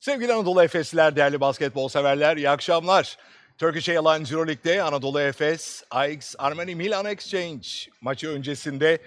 Sevgili Anadolu Efesliler, değerli basketbol severler, iyi akşamlar. Turkish Airlines Euroleague'de Anadolu Efes, AX Armani Milan Exchange maçı öncesinde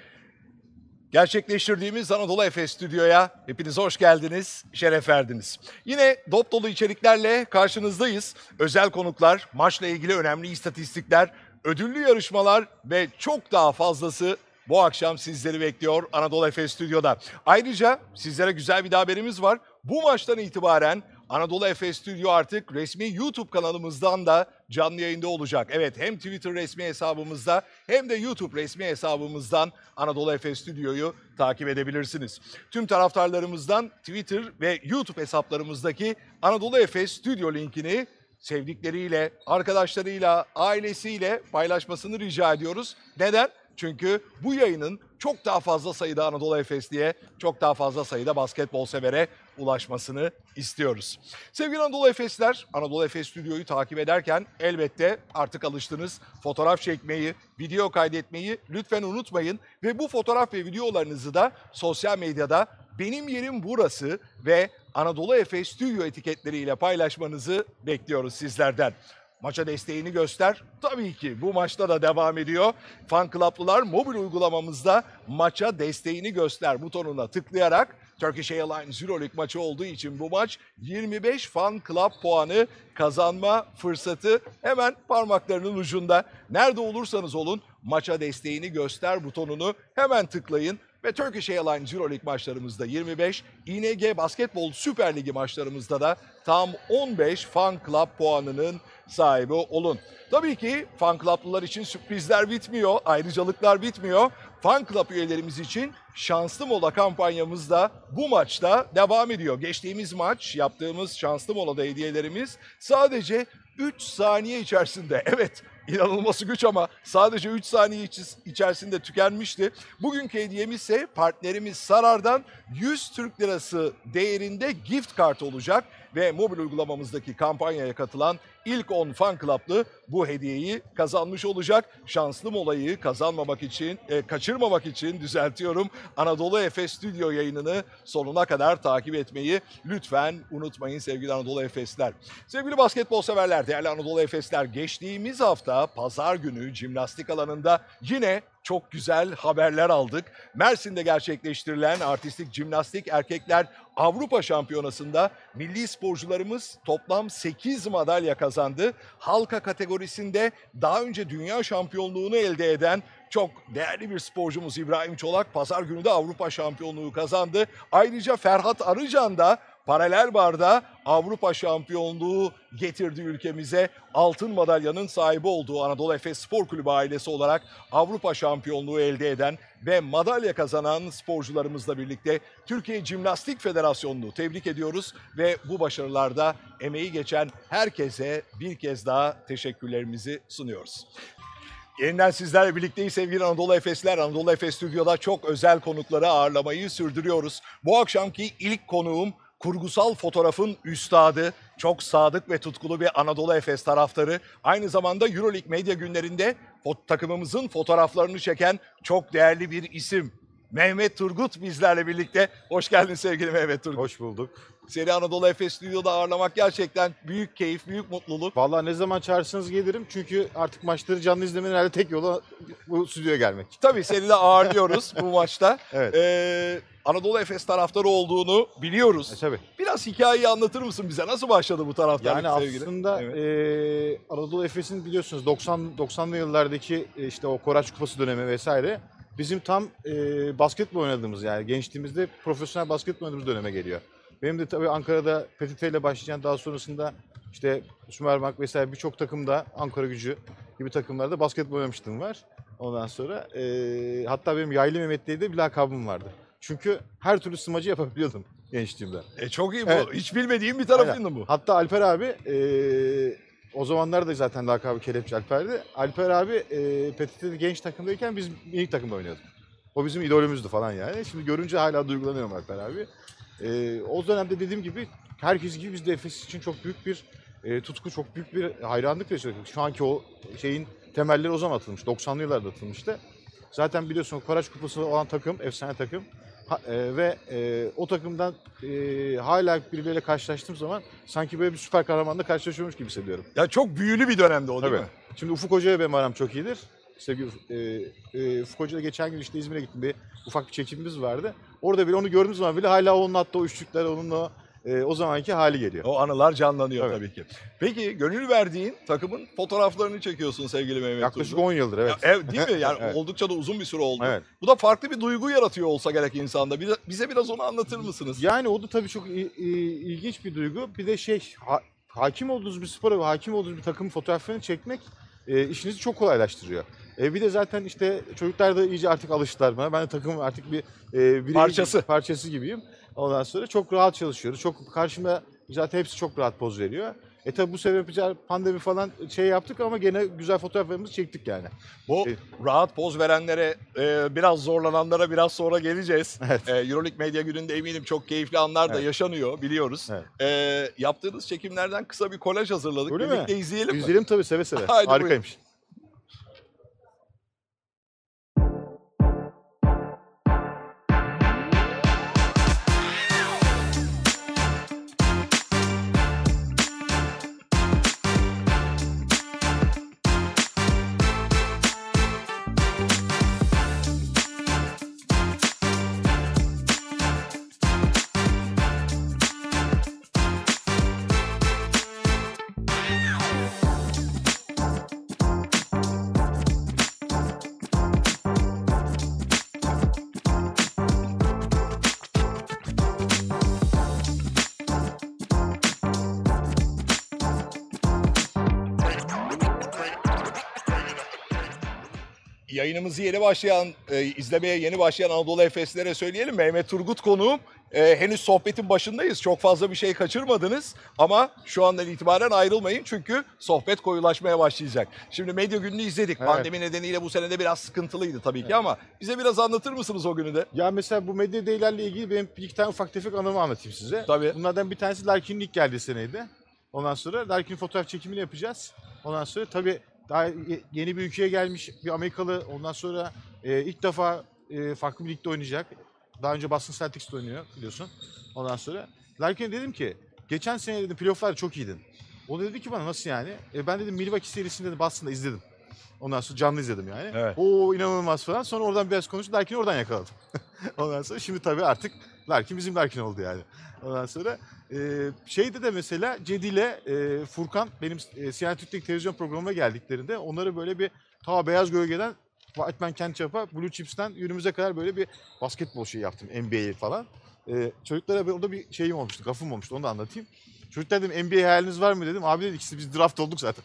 gerçekleştirdiğimiz Anadolu Efes stüdyoya hepiniz hoş geldiniz, şeref verdiniz. Yine dop dolu içeriklerle karşınızdayız. Özel konuklar, maçla ilgili önemli istatistikler, ödüllü yarışmalar ve çok daha fazlası bu akşam sizleri bekliyor Anadolu Efes stüdyoda. Ayrıca sizlere güzel bir haberimiz var. Bu maçtan itibaren Anadolu Efes Stüdyo artık resmi YouTube kanalımızdan da canlı yayında olacak. Evet hem Twitter resmi hesabımızda hem de YouTube resmi hesabımızdan Anadolu Efes Stüdyo'yu takip edebilirsiniz. Tüm taraftarlarımızdan Twitter ve YouTube hesaplarımızdaki Anadolu Efes Stüdyo linkini sevdikleriyle, arkadaşlarıyla, ailesiyle paylaşmasını rica ediyoruz. Neden? Çünkü bu yayının çok daha fazla sayıda Anadolu Efes diye çok daha fazla sayıda basketbol severe ulaşmasını istiyoruz. Sevgili Anadolu Efesler, Anadolu Efes Stüdyo'yu takip ederken elbette artık alıştınız. Fotoğraf çekmeyi, video kaydetmeyi lütfen unutmayın. Ve bu fotoğraf ve videolarınızı da sosyal medyada benim yerim burası ve Anadolu Efes Stüdyo etiketleriyle paylaşmanızı bekliyoruz sizlerden. Maça desteğini göster. Tabii ki bu maçta da devam ediyor. Fan Club'lılar mobil uygulamamızda maça desteğini göster butonuna tıklayarak Turkish Airlines Euroleague maçı olduğu için bu maç 25 Fan Club puanı kazanma fırsatı hemen parmaklarının ucunda. Nerede olursanız olun maça desteğini göster butonunu hemen tıklayın ve Turkish Airlines Euroleague maçlarımızda 25, ING Basketbol Süper Ligi maçlarımızda da tam 15 Fan Club puanının sahibi olun. Tabii ki fan club'lılar için sürprizler bitmiyor, ayrıcalıklar bitmiyor. Fan club üyelerimiz için şanslı mola kampanyamız da bu maçta devam ediyor. Geçtiğimiz maç yaptığımız şanslı molada hediyelerimiz sadece 3 saniye içerisinde evet inanılması güç ama sadece 3 saniye içerisinde tükenmişti. Bugünkü hediyemiz ise partnerimiz Sarar'dan 100 Türk Lirası değerinde gift kart olacak ve mobil uygulamamızdaki kampanyaya katılan ilk 10 fan club'lı bu hediyeyi kazanmış olacak. Şanslı molayı kazanmamak için, e, kaçırmamak için düzeltiyorum. Anadolu Efes Stüdyo yayınını sonuna kadar takip etmeyi lütfen unutmayın sevgili Anadolu Efesler. Sevgili basketbol severler, değerli Anadolu Efesler geçtiğimiz hafta pazar günü jimnastik alanında yine çok güzel haberler aldık. Mersin'de gerçekleştirilen artistik jimnastik erkekler Avrupa Şampiyonası'nda milli sporcularımız toplam 8 madalya kazandı. Halka kategorisinde daha önce dünya şampiyonluğunu elde eden çok değerli bir sporcumuz İbrahim Çolak pazar günü de Avrupa şampiyonluğu kazandı. Ayrıca Ferhat Arıcan da paralel barda Avrupa şampiyonluğu getirdi ülkemize. Altın madalyanın sahibi olduğu Anadolu Efes Spor Kulübü ailesi olarak Avrupa şampiyonluğu elde eden ve madalya kazanan sporcularımızla birlikte Türkiye Cimnastik Federasyonu'nu tebrik ediyoruz ve bu başarılarda emeği geçen herkese bir kez daha teşekkürlerimizi sunuyoruz. Yeniden sizlerle birlikteyiz sevgili Anadolu Efesler. Anadolu Efes Stüdyo'da çok özel konukları ağırlamayı sürdürüyoruz. Bu akşamki ilk konuğum kurgusal fotoğrafın üstadı, çok sadık ve tutkulu bir Anadolu Efes taraftarı. Aynı zamanda Euroleague Medya Günlerinde takımımızın fotoğraflarını çeken çok değerli bir isim. Mehmet Turgut bizlerle birlikte. Hoş geldin sevgili Mehmet Turgut. Hoş bulduk. Seni Anadolu Efes Stüdyo'da ağırlamak gerçekten büyük keyif, büyük mutluluk. Vallahi ne zaman çağırırsanız gelirim. Çünkü artık maçları canlı izlemenin herhalde tek yolu bu stüdyoya gelmek. Tabii seni de ağırlıyoruz bu maçta. Evet. Ee, Anadolu Efes taraftarı olduğunu biliyoruz. E, tabii. Biraz hikayeyi anlatır mısın bize? Nasıl başladı bu taraftarlık Yani sevgili? aslında Evet. e, Anadolu Efes'in biliyorsunuz 90 90'lı yıllardaki e, işte o Koraç Kupası dönemi vesaire bizim tam e, basketbol oynadığımız yani gençliğimizde profesyonel basketbol oynadığımız döneme geliyor. Benim de tabii Ankara'da PTT ile başlayan daha sonrasında işte Sümerbank vesaire birçok takımda Ankara gücü gibi takımlarda basketbol oynamıştım var. Ondan sonra e, hatta benim Yaylı Mehmet diye de bir lakabım vardı. Çünkü her türlü smacı yapabiliyordum gençliğimde. E çok iyi bu. Evet. Hiç bilmediğim bir tarafıydı bu. Hatta Alper abi e, o zamanlar da zaten lakabı Kelepçe Alper'di. Alper abi e, PTT'de genç takımdayken biz ilk takımda oynuyorduk. O bizim idolümüzdü falan yani. Şimdi görünce hala duygulanıyorum Alper abi. E, o dönemde dediğim gibi herkes gibi biz de Efes için çok büyük bir e, tutku, çok büyük bir hayranlık yaşadık. Şu anki o şeyin temelleri o zaman atılmış. 90'lı yıllarda atılmıştı. Zaten biliyorsun Koraç Kupası olan takım, efsane takım. Ha- e, ve e, o takımdan e, hala birbirleriyle karşılaştığım zaman sanki böyle bir süper kahramanla karşılaşıyormuş gibi hissediyorum. Ya çok büyülü bir dönemde o değil Tabii. mi? Şimdi Ufuk Hoca'ya benim aram çok iyidir. Sevgili e, e, Ufuk Hoca'yla geçen gün işte İzmir'e gittim. Bir ufak bir çekimimiz vardı. Orada bile onu gördüğüm zaman bile hala onun attığı o üçlükler, onun o, e, o zamanki hali geliyor. O anılar canlanıyor Tabii. tabii ki. Peki gönül verdiğin takımın fotoğraflarını çekiyorsun sevgili Mehmet Yaklaşık Turgut. 10 yıldır evet. Ya, ev değil mi? Yani Evet. oldukça da uzun bir süre oldu. Evet. Bu da farklı bir duygu yaratıyor olsa gerek insanda. Bize, biraz onu anlatır mısınız? Yani o da tabii çok ilginç bir duygu. Bir de şey, ha- hakim olduğunuz bir spora ve hakim olduğunuz bir takımın fotoğraflarını çekmek e, işinizi çok kolaylaştırıyor. E, bir de zaten işte çocuklar da iyice artık alıştılar bana. Ben de takımın artık bir e, birey- Parçası. parçası gibiyim. Ondan sonra çok rahat çalışıyoruz. Çok karşımda zaten hepsi çok rahat poz veriyor. E tabi bu sebeple pandemi falan şey yaptık ama gene güzel fotoğraflarımızı çektik yani. Bu Evet. rahat poz verenlere, e, biraz zorlananlara biraz sonra geleceğiz. Evet. E, Euroleague Medya Günü'nde eminim çok keyifli anlar da Evet. yaşanıyor biliyoruz. Evet. E, yaptığınız çekimlerden kısa bir kolaj hazırladık. Öyle mi? Birlikte izleyelim mi? İzleyelim tabii seve seve. Haydi Harikaymış. Yayınımızı yeni başlayan, e, izlemeye yeni başlayan Anadolu Efeslilere söyleyelim. Mehmet Turgut konuğum. E, henüz sohbetin başındayız. Çok fazla bir şey kaçırmadınız. Ama şu andan itibaren ayrılmayın çünkü sohbet koyulaşmaya başlayacak. Şimdi medya gününü izledik. Evet. Pandemi nedeniyle bu sene de biraz sıkıntılıydı tabii ki ama bize biraz anlatır mısınız o günü de? Ya mesela bu medya değerlerle ilgili benim bir iki tane ufak tefek anımı anlatayım size. Tabii. Bunlardan bir tanesi Larkin'in ilk geldiği seneydi. Ondan sonra Larkin fotoğraf çekimini yapacağız. Ondan sonra tabii daha ye- yeni bir ülkeye gelmiş bir Amerikalı. Ondan sonra e, ilk defa e, farklı bir ligde oynayacak. Daha önce Boston Celtics'te oynuyor biliyorsun. Ondan sonra Larkin'e dedim ki geçen sene dedim playoff'lar çok iyiydin. O da dedi ki bana nasıl yani? E, ben dedim Milwaukee serisini dedim Boston'da izledim. Ondan sonra canlı izledim yani. Evet. Oo inanılmaz falan. Sonra oradan biraz konuştuk. Larkin'i oradan yakaladım. Ondan sonra şimdi tabii artık Larkin bizim Larkin oldu yani. Ondan sonra e, şeyde de mesela Cedi ile e, Furkan benim e, CNN Türk'teki televizyon programıma geldiklerinde onları böyle bir ta Beyaz Gölge'den Whiteman Kent Çapa, Blue Chips'ten günümüze kadar böyle bir basketbol şeyi yaptım. NBA falan. E, çocuklara orada bir şeyim olmuştu, gafım olmuştu onu da anlatayım. Çocuklar dedim NBA hayaliniz var mı dedim. Abi dedi ikisi biz draft olduk zaten.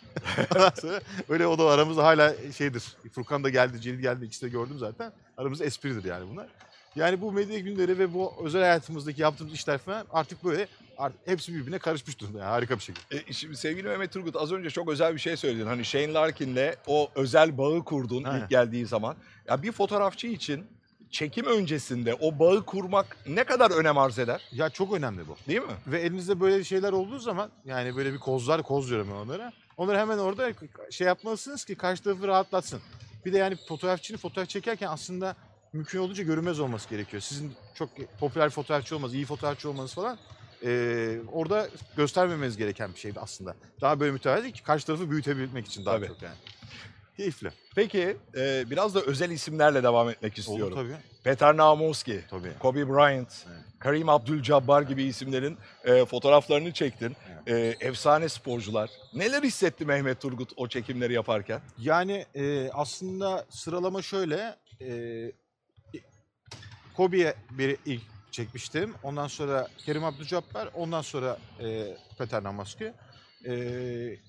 Sonra öyle o da aramızda hala şeydir. Furkan da geldi, Celil geldi ikisi de gördüm zaten. Aramızda espridir yani bunlar. Yani bu medya günleri ve bu özel hayatımızdaki yaptığımız işler falan artık böyle artık hepsi birbirine karışmış durumda. Yani harika bir şekilde. E, şimdi sevgili Mehmet Turgut az önce çok özel bir şey söyledin. Hani Shane Larkin'le o özel bağı kurdun Aynen. ilk geldiği zaman. Ya bir fotoğrafçı için çekim öncesinde o bağı kurmak ne kadar önem arz eder? Ya çok önemli bu. Değil mi? Ve elinizde böyle şeyler olduğu zaman yani böyle bir kozlar, koz diyorum ben onlara. Onları hemen orada şey yapmalısınız ki karşı tarafı rahatlatsın. Bir de yani fotoğrafçının fotoğraf çekerken aslında mümkün olduğunca görünmez olması gerekiyor. Sizin çok popüler fotoğrafçı olmanız, iyi fotoğrafçı olmanız falan eee, orada göstermemeniz gereken bir şeydi aslında. Daha böyle mütevazi ki karşı tarafı büyütebilmek için daha Tabii. çok yani. Keyifli. Peki e, biraz da özel isimlerle devam etmek Olur istiyorum. tabii. Peter Naumowski, Tabii. Kobe Bryant, Evet. Kareem Abdul-Jabbar gibi isimlerin e, fotoğraflarını çektin. E, efsane sporcular. Neler hissetti Mehmet Turgut o çekimleri yaparken? Yani e, aslında sıralama şöyle. E, Kobe'ye bir ilk çekmiştim. Ondan sonra Kerim Abdülcabbar, ondan sonra e, Peter Namaski. E,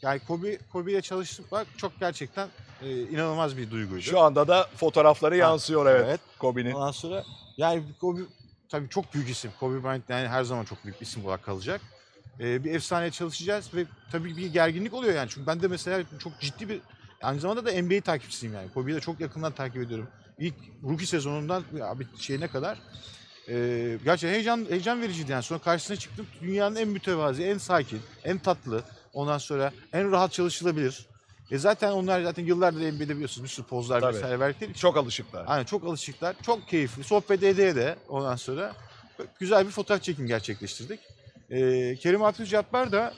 yani Kobe Kobe'yle çalışmak çok gerçekten e, inanılmaz bir duyguydu. Şu anda da fotoğrafları yansıyor evet, evet. Kobe'nin. Ondan sonra yani Kobe tabii çok büyük isim. Kobe Bryant yani her zaman çok büyük isim olarak kalacak. Ee, bir efsaneye çalışacağız ve tabii bir gerginlik oluyor yani. Çünkü ben de mesela çok ciddi bir aynı zamanda da NBA takipçisiyim yani. Kobe'yi de çok yakından takip ediyorum. İlk rookie sezonundan ya bir şeyine kadar. Ee, gerçekten heyecan heyecan vericiydi yani. Sonra karşısına çıktım. Dünyanın en mütevazi, en sakin, en tatlı, ondan sonra en rahat çalışılabilir. E zaten onlar zaten yıllardır NBA'de biliyorsunuz bir sürü pozlar Tabii. vesaire verdikleri için Çok alışıklar. Aynen çok alışıklar. Çok keyifli. Sohbet ede de ondan sonra güzel bir fotoğraf çekim gerçekleştirdik. Ee, Kerim Aktürk Cabbar da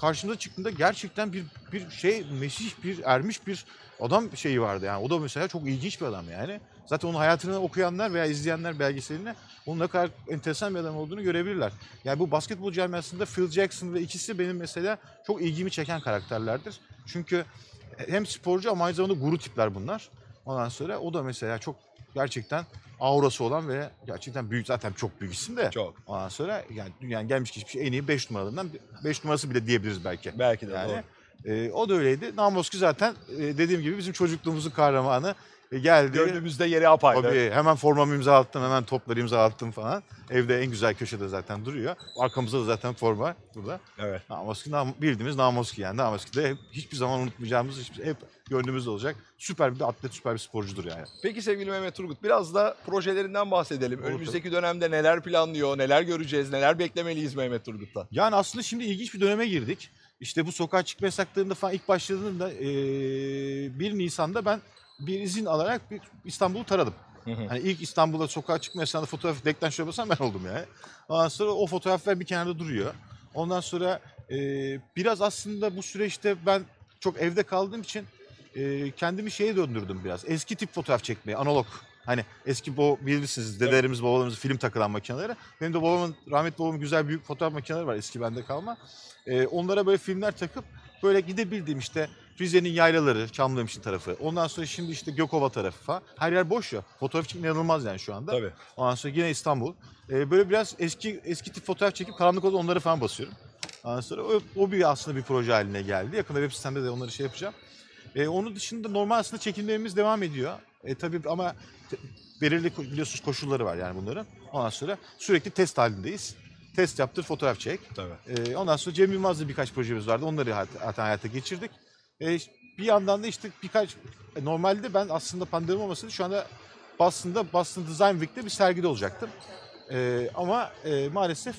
karşımıza çıktığında gerçekten bir bir şey mesih bir ermiş bir adam şeyi vardı yani. O da mesela çok ilginç bir adam yani. Zaten onun hayatını okuyanlar veya izleyenler belgeselini onun ne kadar enteresan bir adam olduğunu görebilirler. Yani bu basketbol camiasında Phil Jackson ve ikisi benim mesela çok ilgimi çeken karakterlerdir. Çünkü hem sporcu ama aynı zamanda guru tipler bunlar. Ondan sonra o da mesela çok gerçekten aurası olan ve gerçekten büyük zaten çok büyük isim de. Çok. Ondan sonra yani dünyanın gelmiş geçmiş en iyi 5 numaralarından 5 numarası bile diyebiliriz belki. Belki de Yani doğru. e, o da öyleydi. Namoski zaten e, dediğim gibi bizim çocukluğumuzun kahramanı E, geldi. Gönlümüzde yeri apayrı. Tabii hemen formamı imza attım, hemen topları imza attım falan. Evde en güzel köşede zaten duruyor. Arkamızda da zaten forma burada. Evet. Namoski, nam, bildiğimiz Namoski yani. Namoski de hep- hiçbir zaman unutmayacağımız, hiçbir, hep gönlümüzde olacak. Süper bir atlet, süper bir sporcudur yani. Peki sevgili Mehmet Turgut biraz da projelerinden bahsedelim. Olur Önümüzdeki dönemde neler planlıyor, neler göreceğiz, neler beklemeliyiz Mehmet Turgut'tan? Yani aslında şimdi ilginç bir döneme girdik. İşte bu sokağa çıkma yasaklarında falan ilk başladığında eee 1 Nisan'da ben bir izin alarak bir İstanbul'u taradım. Hani ilk İstanbul'da sokağa çıkma yasağında fotoğraf deklanşöre basan ben oldum yani. Ondan sonra o fotoğraflar bir kenarda duruyor. Ondan sonra eee, biraz aslında bu süreçte ben çok evde kaldığım için eee, kendimi şeye döndürdüm biraz. Eski tip fotoğraf çekmeye, analog. Hani eski bu bilirsiniz dedelerimiz, babalarımız film takılan makineleri. Benim de babamın, rahmetli babamın güzel büyük fotoğraf makineleri var eski bende kalma. Ee, onlara böyle filmler takıp böyle gidebildiğim işte Rize'nin yaylaları, Çamlıhemşin tarafı. Ondan sonra şimdi işte Gökova tarafı falan. Her yer boş ya. Fotoğraf için inanılmaz yani şu anda. Tabii. Ondan sonra yine İstanbul. Ee, böyle biraz eski eski tip fotoğraf çekip karanlık odada onları falan basıyorum. Ondan sonra o, o bir aslında bir proje haline geldi. Yakında web sitemde de onları şey yapacağım. Ee, onun dışında normal aslında çekimlerimiz devam ediyor. E, tabii ama belirli biliyorsunuz koşulları var yani bunların. Ondan sonra sürekli test halindeyiz. Test yaptır, fotoğraf çek. Tabii. Ee, ondan sonra Cem Yılmaz'la birkaç projemiz vardı. Onları zaten hayata geçirdik. Ee, bir yandan da işte birkaç... e, Normalde ben aslında pandemi olmasaydı şu anda Boston'da Boston Design Week'te bir sergide olacaktım. Ee, ama e, maalesef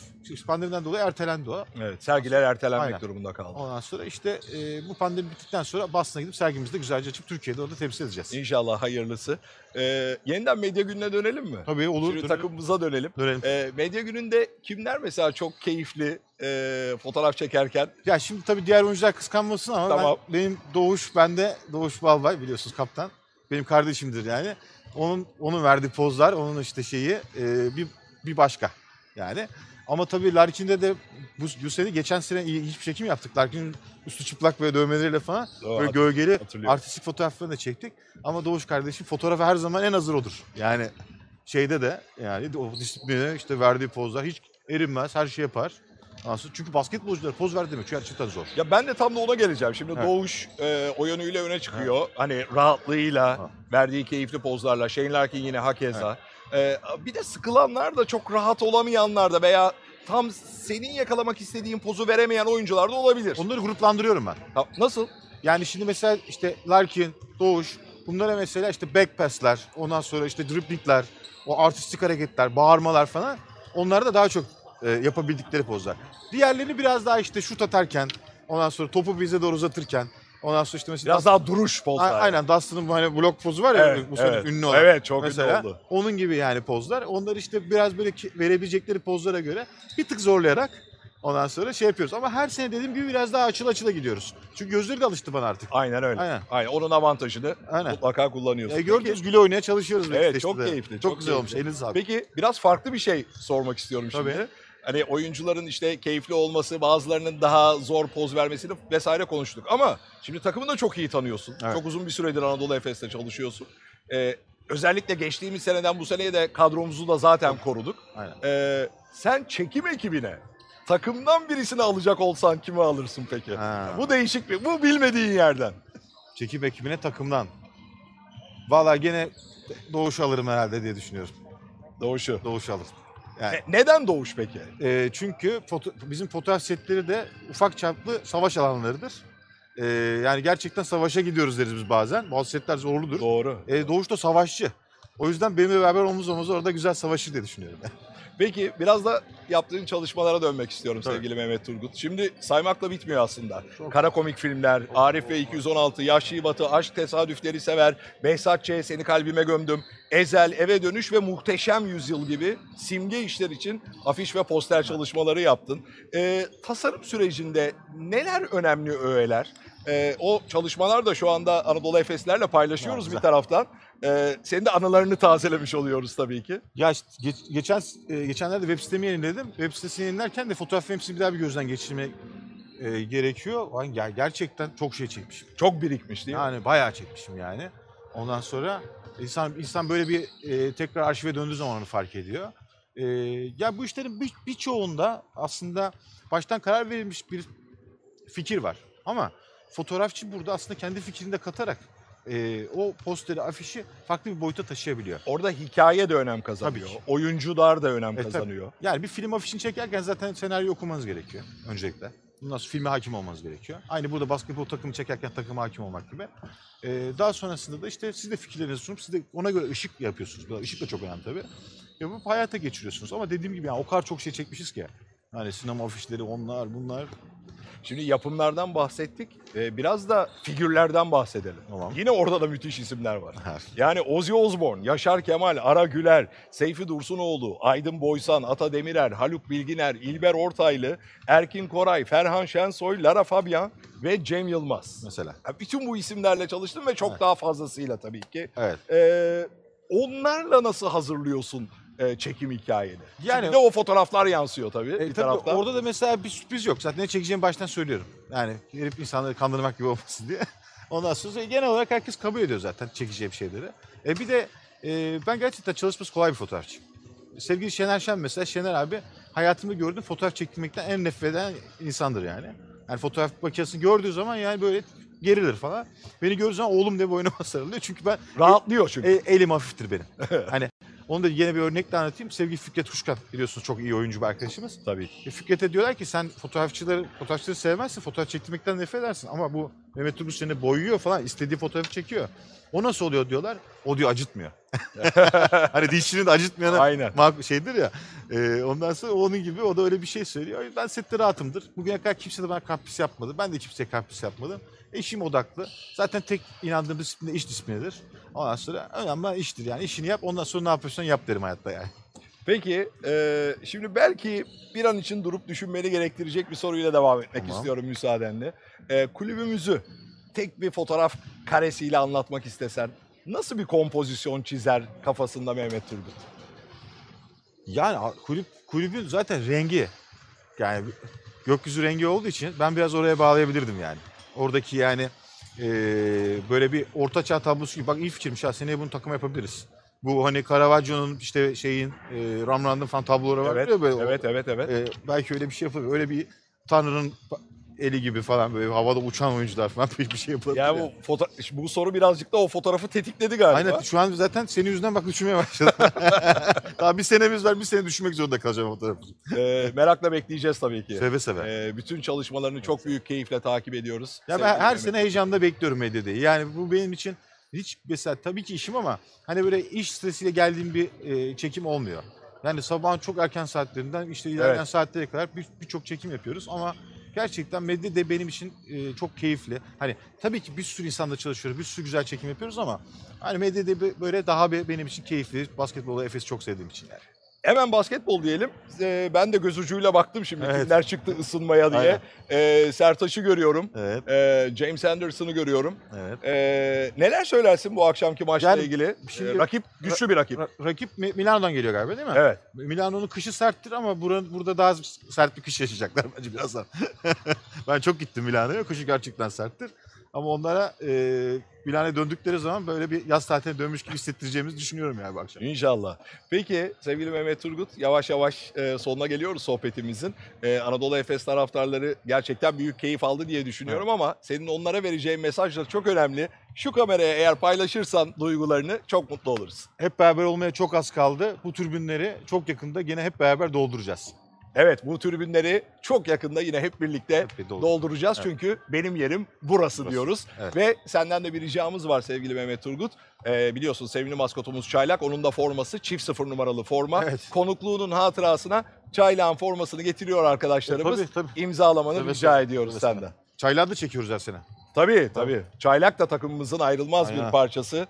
pandemiden dolayı ertelendi o. Evet, sergiler ertelenmek Aynen. durumunda kaldı. Ondan sonra işte e, bu pandemi bittikten sonra Boston'a gidip sergimizi de güzelce açıp Türkiye'de orada temsil edeceğiz. İnşallah hayırlısı. Ee, yeniden medya gününe dönelim mi? Tabii olur. Şimdi dönelim. takımımıza dönelim. Dönelim. Ee, medya gününde kimler mesela çok keyifli e, fotoğraf çekerken? Ya şimdi tabii diğer oyuncular kıskanmasın ama Tamam. ben, benim Doğuş bende Doğuş Balbay biliyorsunuz kaptan. Benim kardeşimdir yani. Onun onun verdiği pozlar, onun işte şeyi e, bir bir başka yani. Ama tabii Larkin'de de bu, bu sene geçen sene iyi- hiçbir çekim yaptık. Larkin'in üstü çıplak ve dövmeleriyle falan Doğru, böyle gölgeli artistik fotoğraflarını da çektik. Ama Doğuş kardeşim fotoğrafı her zaman en hazır odur. Yani şeyde de yani o disipline işte verdiği pozlar hiç erinmez, her şey yapar. Aslında çünkü basketbolcular poz ver demek gerçekten zor. Ya ben de tam da ona geleceğim. Şimdi Evet. Doğuş e, o yönüyle öne çıkıyor. Hani rahatlığıyla, Ha. verdiği keyifli pozlarla. Shane Larkin yine hakeza. E, bir de sıkılanlar da çok rahat olamayanlar da veya tam senin yakalamak istediğin pozu veremeyen oyuncular da olabilir. Onları gruplandırıyorum ben. Ha, nasıl? Yani şimdi mesela işte Larkin, Doğuş bunlara mesela işte back pass'ler, ondan sonra işte driblingler, o artistik hareketler, bağırmalar falan onlar da daha çok e, yapabildikleri pozlar. Diğerlerini biraz daha işte şut atarken, ondan sonra topu bize doğru uzatırken, ondan sonra işte mesela Biraz daha duruş A- pozlar. aynen Dustin'ın bu hani blok pozu var ya Evet, bu sene evet. ünlü olan. Evet, çok mesela, ünlü oldu. Onun gibi yani pozlar. Onları işte biraz böyle verebilecekleri pozlara göre bir tık zorlayarak ondan sonra şey yapıyoruz. Ama her sene dediğim gibi biraz daha açıl açıla gidiyoruz. Çünkü gözleri de alıştı bana artık. Aynen öyle. Aynen. Aynen. Onun avantajını Aynen. mutlaka kullanıyorsun. E, gördünüz güle oynaya çalışıyoruz. Evet, çok keyifli, Çok, çok güzel olmuş. keyifli. Elinize sağlık. Peki biraz farklı bir şey sormak istiyorum Tabii. şimdi. Hani oyuncuların işte keyifli olması, bazılarının daha zor poz vermesini vesaire konuştuk. Ama şimdi takımı da çok iyi tanıyorsun. Evet. Çok uzun bir süredir Anadolu Efes'te çalışıyorsun. Ee, özellikle geçtiğimiz seneden bu seneye de kadromuzu da zaten koruduk. Aynen. Ee, sen çekim ekibine takımdan birisini alacak olsan kimi alırsın peki? Ha. Bu değişik bir, bu bilmediğin yerden. Çekip ekibine takımdan. Valla gene Doğuş alırım herhalde diye düşünüyorum. Doğuşu. Doğuş alır. Yani, Ne- neden Doğuş peki? e, çünkü foto- bizim fotoğraf setleri de ufak çaplı savaş alanlarıdır. E, yani gerçekten savaşa gidiyoruz deriz biz bazen. Bazı setler zorludur. Doğru. E, Doğuş da savaşçı. O yüzden benimle beraber omuz omuza orada güzel savaşır diye düşünüyorum. Peki biraz da yaptığın çalışmalara dönmek istiyorum Tabii. sevgili Mehmet Turgut. Şimdi saymakla bitmiyor aslında. Çok. Kara komik filmler, Arif ve 216, Yaşlı Batı, Aşk Tesadüfleri Sever, Behzat Ç. Seni Kalbime Gömdüm, Ezel, Eve Dönüş ve Muhteşem Yüzyıl gibi simge işler için afiş ve poster çalışmaları yaptın. Ee, tasarım sürecinde neler önemli öğeler? Ee, o çalışmalar da şu anda Anadolu Efeslerle paylaşıyoruz bir taraftan. Ee, senin de anılarını tazelemiş oluyoruz tabii ki. Ya işte geç- geçen e, geçenlerde web sitemi yeniledim. Web sitesini yenilerken de fotoğraf hepsini bir daha bir gözden geçirmek e, gerekiyor. Lan ger- gerçekten çok şey çekmişim. Çok birikmiş değil mi? Yani bayağı çekmişim yani. Ondan sonra insan insan böyle bir e, tekrar arşive döndüğü zaman onu fark ediyor. E, ya bu işlerin bir- birçoğunda aslında baştan karar verilmiş bir fikir var. Ama fotoğrafçı burada aslında kendi fikrini de katarak e, o posteri, afişi farklı bir boyuta taşıyabiliyor. Orada hikaye de önem kazanıyor. Tabii ki. Oyuncular da önem E, tabii. kazanıyor. Yani bir film afişini çekerken zaten senaryo okumanız gerekiyor öncelikle. Bundan sonra filme hakim olmanız gerekiyor. Aynı burada basketbol takımı çekerken takıma hakim olmak gibi. Ee, daha sonrasında da işte siz de fikirlerinizi sunup siz de ona göre ışık yapıyorsunuz. Bu Işık da çok önemli tabii. Yapıp hayata geçiriyorsunuz. Ama dediğim gibi yani o kadar çok şey çekmişiz ki. Yani sinema afişleri onlar bunlar. Şimdi yapımlardan bahsettik. Ee, biraz da figürlerden bahsedelim. Tamam. Yine orada da müthiş isimler var. Yani Ozzy Osbourne, Yaşar Kemal, Ara Güler, Seyfi Dursunoğlu, Aydın Boysan, Ata Demirer, Haluk Bilginer, İlber Ortaylı, Erkin Koray, Ferhan Şensoy, Lara Fabian ve Cem Yılmaz. Mesela. Ya Bütün bu isimlerle çalıştım ve çok Evet. daha fazlasıyla tabii ki. Evet. Ee, onlarla nasıl hazırlıyorsun e, çekim hikayeni? Yani- Şimdi de o fotoğraflar yansıyor tabii E, bir tabii taraftan. orada da mesela bir sürpriz yok. Zaten ne çekeceğimi baştan söylüyorum. Yani herif insanları kandırmak gibi olmasın diye. Ondan sonra genel olarak herkes kabul ediyor zaten çekeceğim şeyleri. E bir de e, ben gerçekten çalışması kolay bir fotoğrafçıyım. Sevgili Şener Şen mesela Şener abi hayatımda gördüğüm fotoğraf çektirmekten en nefret eden insandır yani. Yani fotoğraf makinesini gördüğü zaman yani böyle gerilir falan. Beni gördüğü zaman oğlum diye boynuma sarılıyor. Çünkü ben Rahatlıyor çünkü. e, elim hafiftir benim. hani onu da yine bir örnekle anlatayım. Sevgili Fikret Kuşkan biliyorsunuz çok iyi oyuncu bir arkadaşımız. tabii. E, Fikret'e diyorlar ki sen fotoğrafçıları, fotoğrafçıları sevmezsin, fotoğraf çektirmekten nefret edersin. Ama bu Mehmet Turgut seni boyuyor falan, istediği fotoğrafı çekiyor. O nasıl oluyor diyorlar. O diyor acıtmıyor. hani dişçinin de acıtmayanı Aynen. şeydir ya. E, ondan sonra onun gibi o da öyle bir şey söylüyor. Ben sette rahatımdır. Bugüne kadar kimse de bana kapris yapmadı. Ben de kimseye kapris yapmadım. Eşim odaklı. Zaten tek inandığım disiplin de iş disiplinidir. Ondan sonra önemli iştir yani. işini yap ondan sonra ne yapıyorsan yap derim hayatta yani. Peki, e, şimdi belki bir an için durup düşünmeni gerektirecek bir soruyla devam etmek Tamam. istiyorum müsaadenle. E, kulübümüzü tek bir fotoğraf karesiyle anlatmak istesen nasıl bir kompozisyon çizer kafasında Mehmet Turgut? Yani a- kulüp kulübün zaten rengi yani gökyüzü rengi olduğu için ben biraz oraya bağlayabilirdim yani. Oradaki yani eee, böyle bir orta çağ tablosu gibi bak iyi fikirmiş ha seneye bunu takım yapabiliriz. Bu hani Caravaggio'nun işte şeyin eee Rembrandt'ın falan tabloları var Evet, ya böyle. evet, evet, evet. Eee, belki öyle bir şey yapılır. Öyle bir Tanrı'nın eli gibi falan böyle havada uçan oyuncular falan bir şey yapılabilir. Yani yani. bu, foto- bu soru birazcık da o fotoğrafı tetikledi galiba. Aynen şu an zaten senin yüzünden bak düşünmeye başladım. Daha bir senemiz var bir sene düşünmek zorunda kalacağım fotoğrafı. E, merakla bekleyeceğiz tabii ki. Seve seve. E, bütün çalışmalarını çok büyük keyifle takip ediyoruz. Ya ben her sene heyecanla bekliyorum medyadayı. Yani bu benim için hiç mesela tabii ki işim ama hani böyle iş stresiyle geldiğim bir e, çekim olmuyor. Yani sabahın çok erken saatlerinden işte ilerleyen Evet. saatlere kadar bir- birçok çekim yapıyoruz ama gerçekten medya de benim için e, çok keyifli. Hani tabii ki bir sürü insanla çalışıyoruz, bir sürü güzel çekim yapıyoruz ama hani medya de böyle daha bir, benim için keyifli. Basketbolu Efes'i çok sevdiğim için yani. Hemen basketbol diyelim. Ee, ben de göz ucuyla baktım şimdi Evet. kimler çıktı ısınmaya diye. Ee, Sertaç'ı görüyorum. Evet, Ee, James Anderson'ı görüyorum. evet. Ee, neler söylersin bu akşamki maçla Yani ilgili? şimdi- Ee, rakip güçlü bir rakip. Ra- rakip Mi- Milano'dan geliyor galiba değil mi? Evet. Milano'nun kışı serttir ama buranın, burada daha sert bir kış yaşayacaklar bence birazdan. ben çok gittim Milano'ya. Kışı gerçekten serttir. Ama onlara e, Milano'ya döndükleri zaman böyle bir yaz tatiline dönmüş gibi hissettireceğimizi düşünüyorum yani bu akşam. İnşallah. Peki sevgili Mehmet Turgut yavaş yavaş e, sonuna geliyoruz sohbetimizin. E, Anadolu Efes taraftarları gerçekten büyük keyif aldı diye düşünüyorum ama senin onlara vereceğin mesajlar çok önemli. Şu kameraya eğer paylaşırsan duygularını çok mutlu oluruz. Hep beraber olmaya çok az kaldı. Bu türbünleri çok yakında gene hep beraber dolduracağız. Evet bu tribünleri çok yakında yine hep birlikte Hep dolduracağız. Evet. Çünkü benim yerim burası, Burası. diyoruz. Evet. Ve senden de bir ricamız var sevgili Mehmet Turgut. Ee, biliyorsun sevgili maskotumuz Çaylak. Onun da forması çift sıfır numaralı forma. Evet. Konukluğunun hatırasına Çaylak'ın formasını getiriyor arkadaşlarımız. E, tabii, tabii. İmzalamanı Seve rica seve, ediyoruz seve senden. Çaylar da çekiyoruz her sene. Tabii tabii. Çaylak da takımımızın ayrılmaz bir Aynen. parçası.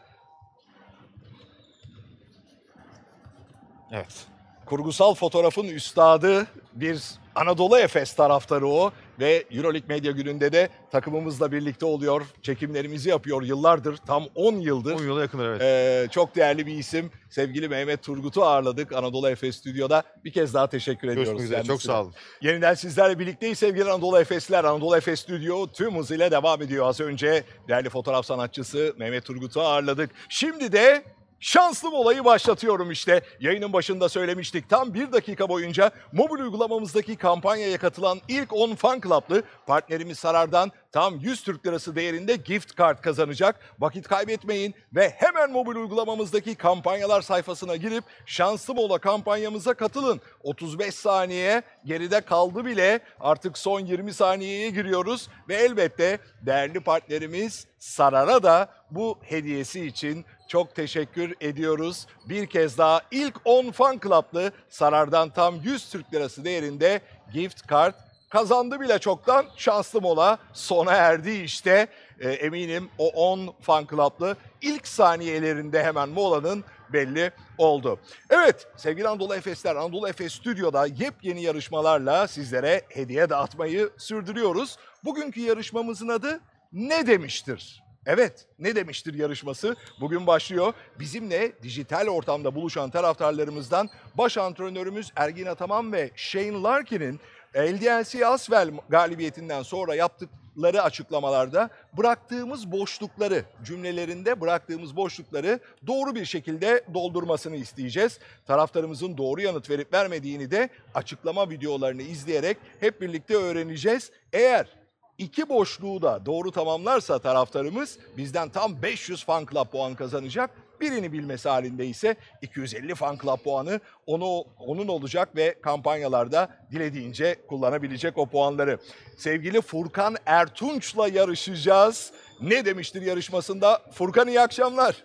Evet. Kurgusal fotoğrafın üstadı bir Anadolu Efes taraftarı o ve Euroleague Medya Günü'nde de takımımızla birlikte oluyor. Çekimlerimizi yapıyor yıllardır. Tam 10 yıldır. 10 yıla yakındır evet. Ee, çok değerli bir isim. Sevgili Mehmet Turgut'u ağırladık Anadolu Efes Stüdyo'da. Bir kez daha teşekkür ediyoruz. Görüşmek üzere. Çok sağ olun. Yeniden sizlerle birlikteyiz sevgili Anadolu Efesliler. Anadolu Efes Stüdyo tüm hızıyla devam ediyor. Az önce değerli fotoğraf sanatçısı Mehmet Turgut'u ağırladık. Şimdi de şanslı olayı başlatıyorum işte. Yayının başında söylemiştik. Tam bir dakika boyunca mobil uygulamamızdaki kampanyaya katılan ilk 10 fan club'lı partnerimiz Sarar'dan tam 100 Türk Lirası değerinde gift card kazanacak. Vakit kaybetmeyin ve hemen mobil uygulamamızdaki kampanyalar sayfasına girip şanslı mola kampanyamıza katılın. 35 saniye geride kaldı bile artık son 20 saniyeye giriyoruz ve elbette değerli partnerimiz Sarar'a da bu hediyesi için çok teşekkür ediyoruz. Bir kez daha ilk 10 fan club'lı Sarar'dan tam 100 Türk Lirası değerinde gift card kazandı bile çoktan. Şanslı mola sona erdi işte. Ee, eminim o 10 fan club'lı ilk saniyelerinde hemen molanın belli oldu. Evet sevgili Anadolu Efesler, Anadolu Efes Stüdyo'da yepyeni yarışmalarla sizlere hediye dağıtmayı sürdürüyoruz. Bugünkü yarışmamızın adı ne demiştir? Evet, ne demiştir yarışması? Bugün başlıyor. Bizimle dijital ortamda buluşan taraftarlarımızdan baş antrenörümüz Ergin Ataman ve Shane Larkin'in LDLC Asvel galibiyetinden sonra yaptıkları açıklamalarda bıraktığımız boşlukları, cümlelerinde bıraktığımız boşlukları doğru bir şekilde doldurmasını isteyeceğiz. Taraftarımızın doğru yanıt verip vermediğini de açıklama videolarını izleyerek hep birlikte öğreneceğiz. Eğer İki boşluğu da doğru tamamlarsa taraftarımız bizden tam 500 fan club puan kazanacak. Birini bilmesi halinde ise 250 fan club puanı onu onun olacak ve kampanyalarda dilediğince kullanabilecek o puanları. Sevgili Furkan Ertunç'la yarışacağız. Ne demiştir yarışmasında? Furkan iyi akşamlar.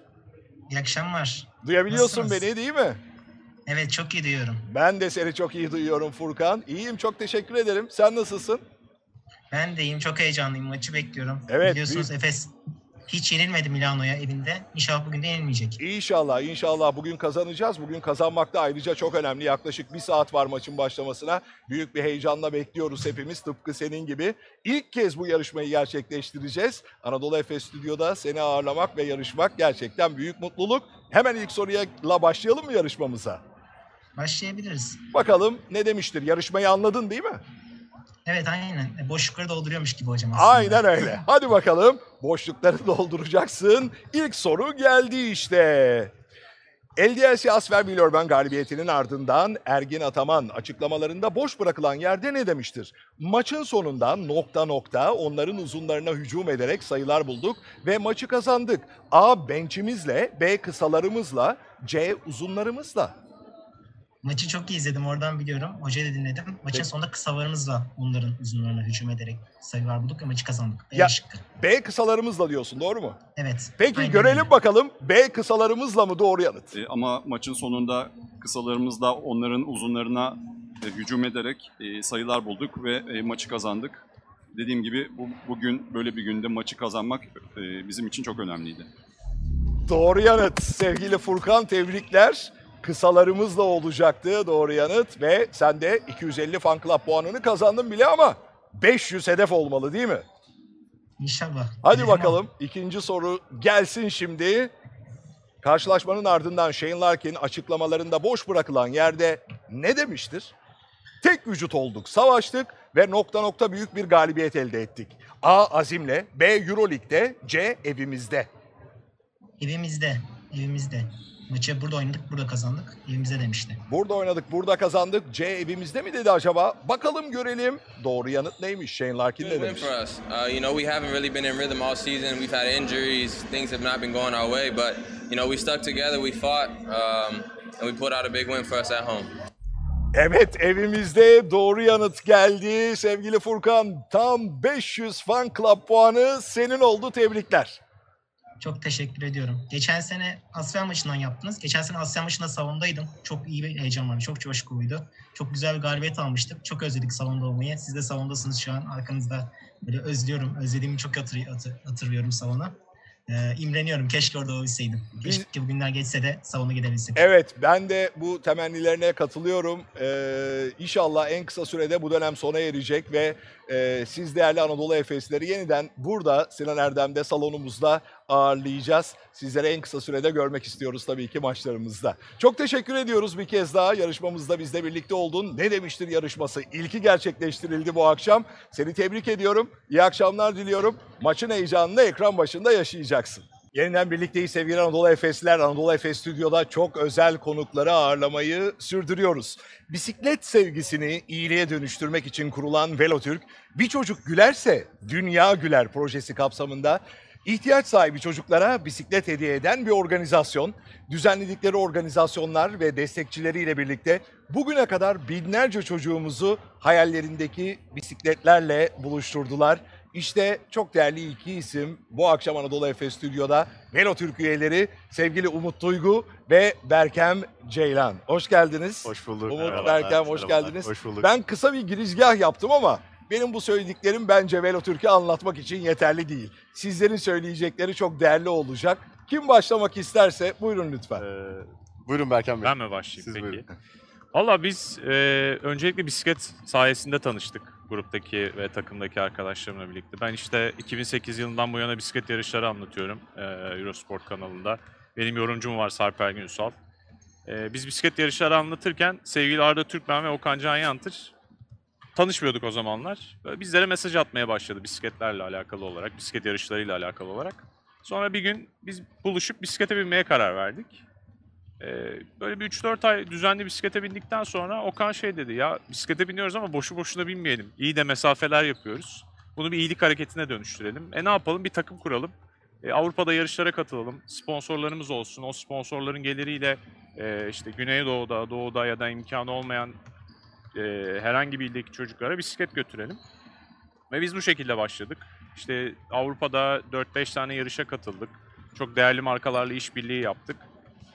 İyi akşamlar. Duyabiliyorsun Nasılsınız? beni değil mi? Evet çok iyi duyuyorum. Ben de seni çok iyi duyuyorum Furkan. İyiyim çok teşekkür ederim. Sen nasılsın? Ben de iyiyim çok heyecanlıyım maçı bekliyorum. Evet, Biliyorsunuz Efes hiç yenilmedi Milano'ya evinde. İnşallah bugün de yenilmeyecek. İnşallah, inşallah bugün kazanacağız. Bugün kazanmak da ayrıca çok önemli. Yaklaşık bir saat var maçın başlamasına. Büyük bir heyecanla bekliyoruz hepimiz tıpkı senin gibi. İlk kez bu yarışmayı gerçekleştireceğiz. Anadolu Efes Stüdyo'da seni ağırlamak ve yarışmak gerçekten büyük mutluluk. Hemen ilk soruya başlayalım mı yarışmamıza? Başlayabiliriz. Bakalım ne demiştir? Yarışmayı anladın değil mi? Evet aynen. E, Boşlukları dolduruyormuş gibi hocam aslında. Aynen öyle. Hadi bakalım boşlukları dolduracaksın. İlk soru geldi işte. LDLC Asfer Bilorben galibiyetinin ardından Ergin Ataman açıklamalarında boş bırakılan yerde ne demiştir? Maçın sonunda nokta nokta onların uzunlarına hücum ederek sayılar bulduk ve maçı kazandık. A benchimizle, B kısalarımızla, C uzunlarımızla. Maçı çok iyi izledim oradan biliyorum. Hocayı da dinledim. Maçın Peki. sonunda kısalarımızla onların uzunlarına hücum ederek sayılar bulduk ve maçı kazandık. B Ya- şıkkı. B kısalarımızla diyorsun doğru mu? Evet. Peki aynen görelim öyle. bakalım B kısalarımızla mı doğru yanıt? E, ama maçın sonunda kısalarımızda onların uzunlarına e, hücum ederek e, sayılar bulduk ve e, maçı kazandık. Dediğim gibi bu, bugün böyle bir günde maçı kazanmak e, bizim için çok önemliydi. Doğru yanıt sevgili Furkan tebrikler. Kısalarımızla olacaktı doğru yanıt ve sen de 250 fan club puanını kazandın bile ama 500 hedef olmalı değil mi? İnşallah. Hadi o. bakalım ikinci soru gelsin şimdi. Karşılaşmanın ardından Shane Larkin açıklamalarında boş bırakılan yerde ne demiştir? Tek vücut olduk, savaştık ve nokta nokta büyük bir galibiyet elde ettik. A azimle, B Euroleague'de, C evimizde. Evimizde. Evimizde. Maçı burada oynadık, burada kazandık. Evimizde demişti. Burada oynadık, burada kazandık. C evimizde mi dedi acaba? Bakalım görelim. Doğru yanıt neymiş? Shane Larkin ne demiş? for us. Uh, you know, we haven't really been in rhythm all season. We've had injuries. Things have not been going our way. But, you know, we stuck together. We fought. Um, and we put out a big win for us at home. Evet evimizde doğru yanıt geldi. Sevgili Furkan tam 500 fan club puanı senin oldu tebrikler. Çok teşekkür ediyorum. Geçen sene Asya maçından yaptınız. Geçen sene Asya maçında salondaydım. Çok iyi bir heyecan vardı. Çok coşkuluydu. Çok güzel bir galibiyet almıştık. Çok özledik salonda olmayı. Siz de salondasınız şu an. Arkanızda böyle özlüyorum. Özlediğimi çok hatır, hatır, hatırlıyorum salona. Ee, imreniyorum. Keşke orada olabilseydim. Keşke bugünler geçse de salona gidebilsek. Evet ben de bu temennilerine katılıyorum. Ee, inşallah en kısa sürede bu dönem sona erecek ve e, siz değerli Anadolu Efesleri yeniden burada Sinan Erdem'de salonumuzda ağırlayacağız. Sizlere en kısa sürede görmek istiyoruz tabii ki maçlarımızda. Çok teşekkür ediyoruz bir kez daha yarışmamızda bizle birlikte oldun. Ne demiştir yarışması? İlki gerçekleştirildi bu akşam. Seni tebrik ediyorum. İyi akşamlar diliyorum. Maçın heyecanını ekran başında yaşayacaksın. Yeniden birlikteyiz sevgili Anadolu Efesliler. Anadolu Efes Stüdyo'da çok özel konukları ağırlamayı sürdürüyoruz. Bisiklet sevgisini iyiliğe dönüştürmek için kurulan Velotürk, bir çocuk gülerse dünya güler projesi kapsamında ihtiyaç sahibi çocuklara bisiklet hediye eden bir organizasyon. Düzenledikleri organizasyonlar ve destekçileriyle birlikte bugüne kadar binlerce çocuğumuzu hayallerindeki bisikletlerle buluşturdular. İşte çok değerli iki isim bu akşam Anadolu Efes Stüdyo'da Velo Türk üyeleri sevgili Umut Duygu ve Berkem Ceylan. Hoş geldiniz. Hoş bulduk. Umut, Merhabalar, Berkem hoş merhabalar. geldiniz. Hoş bulduk. Ben kısa bir girizgah yaptım ama benim bu söylediklerim bence Velo Türk'ü anlatmak için yeterli değil. Sizlerin söyleyecekleri çok değerli olacak. Kim başlamak isterse buyurun lütfen. Ee, buyurun Berkan Bey. Ben mi başlayayım Siz peki? buyurun. Valla biz e, öncelikle bisiklet sayesinde tanıştık gruptaki ve takımdaki arkadaşlarımla birlikte. Ben işte 2008 yılından bu yana bisiklet yarışları anlatıyorum e, Eurosport kanalında. Benim yorumcum var Sarper Günsal. E, biz bisiklet yarışları anlatırken sevgili Arda Türkmen ve Okan Can Yantır tanışmıyorduk o zamanlar. Böyle bizlere mesaj atmaya başladı bisikletlerle alakalı olarak, bisiklet yarışlarıyla alakalı olarak. Sonra bir gün biz buluşup bisiklete binmeye karar verdik. Ee, böyle bir 3-4 ay düzenli bisiklete bindikten sonra Okan şey dedi ya bisiklete biniyoruz ama boşu boşuna binmeyelim. İyi de mesafeler yapıyoruz. Bunu bir iyilik hareketine dönüştürelim. E ne yapalım bir takım kuralım. E, Avrupa'da yarışlara katılalım. Sponsorlarımız olsun. O sponsorların geliriyle e, işte Güneydoğu'da, Doğu'da ya da imkanı olmayan e, herhangi bir ildeki çocuklara bisiklet götürelim. Ve biz bu şekilde başladık. İşte Avrupa'da 4-5 tane yarışa katıldık. Çok değerli markalarla işbirliği yaptık.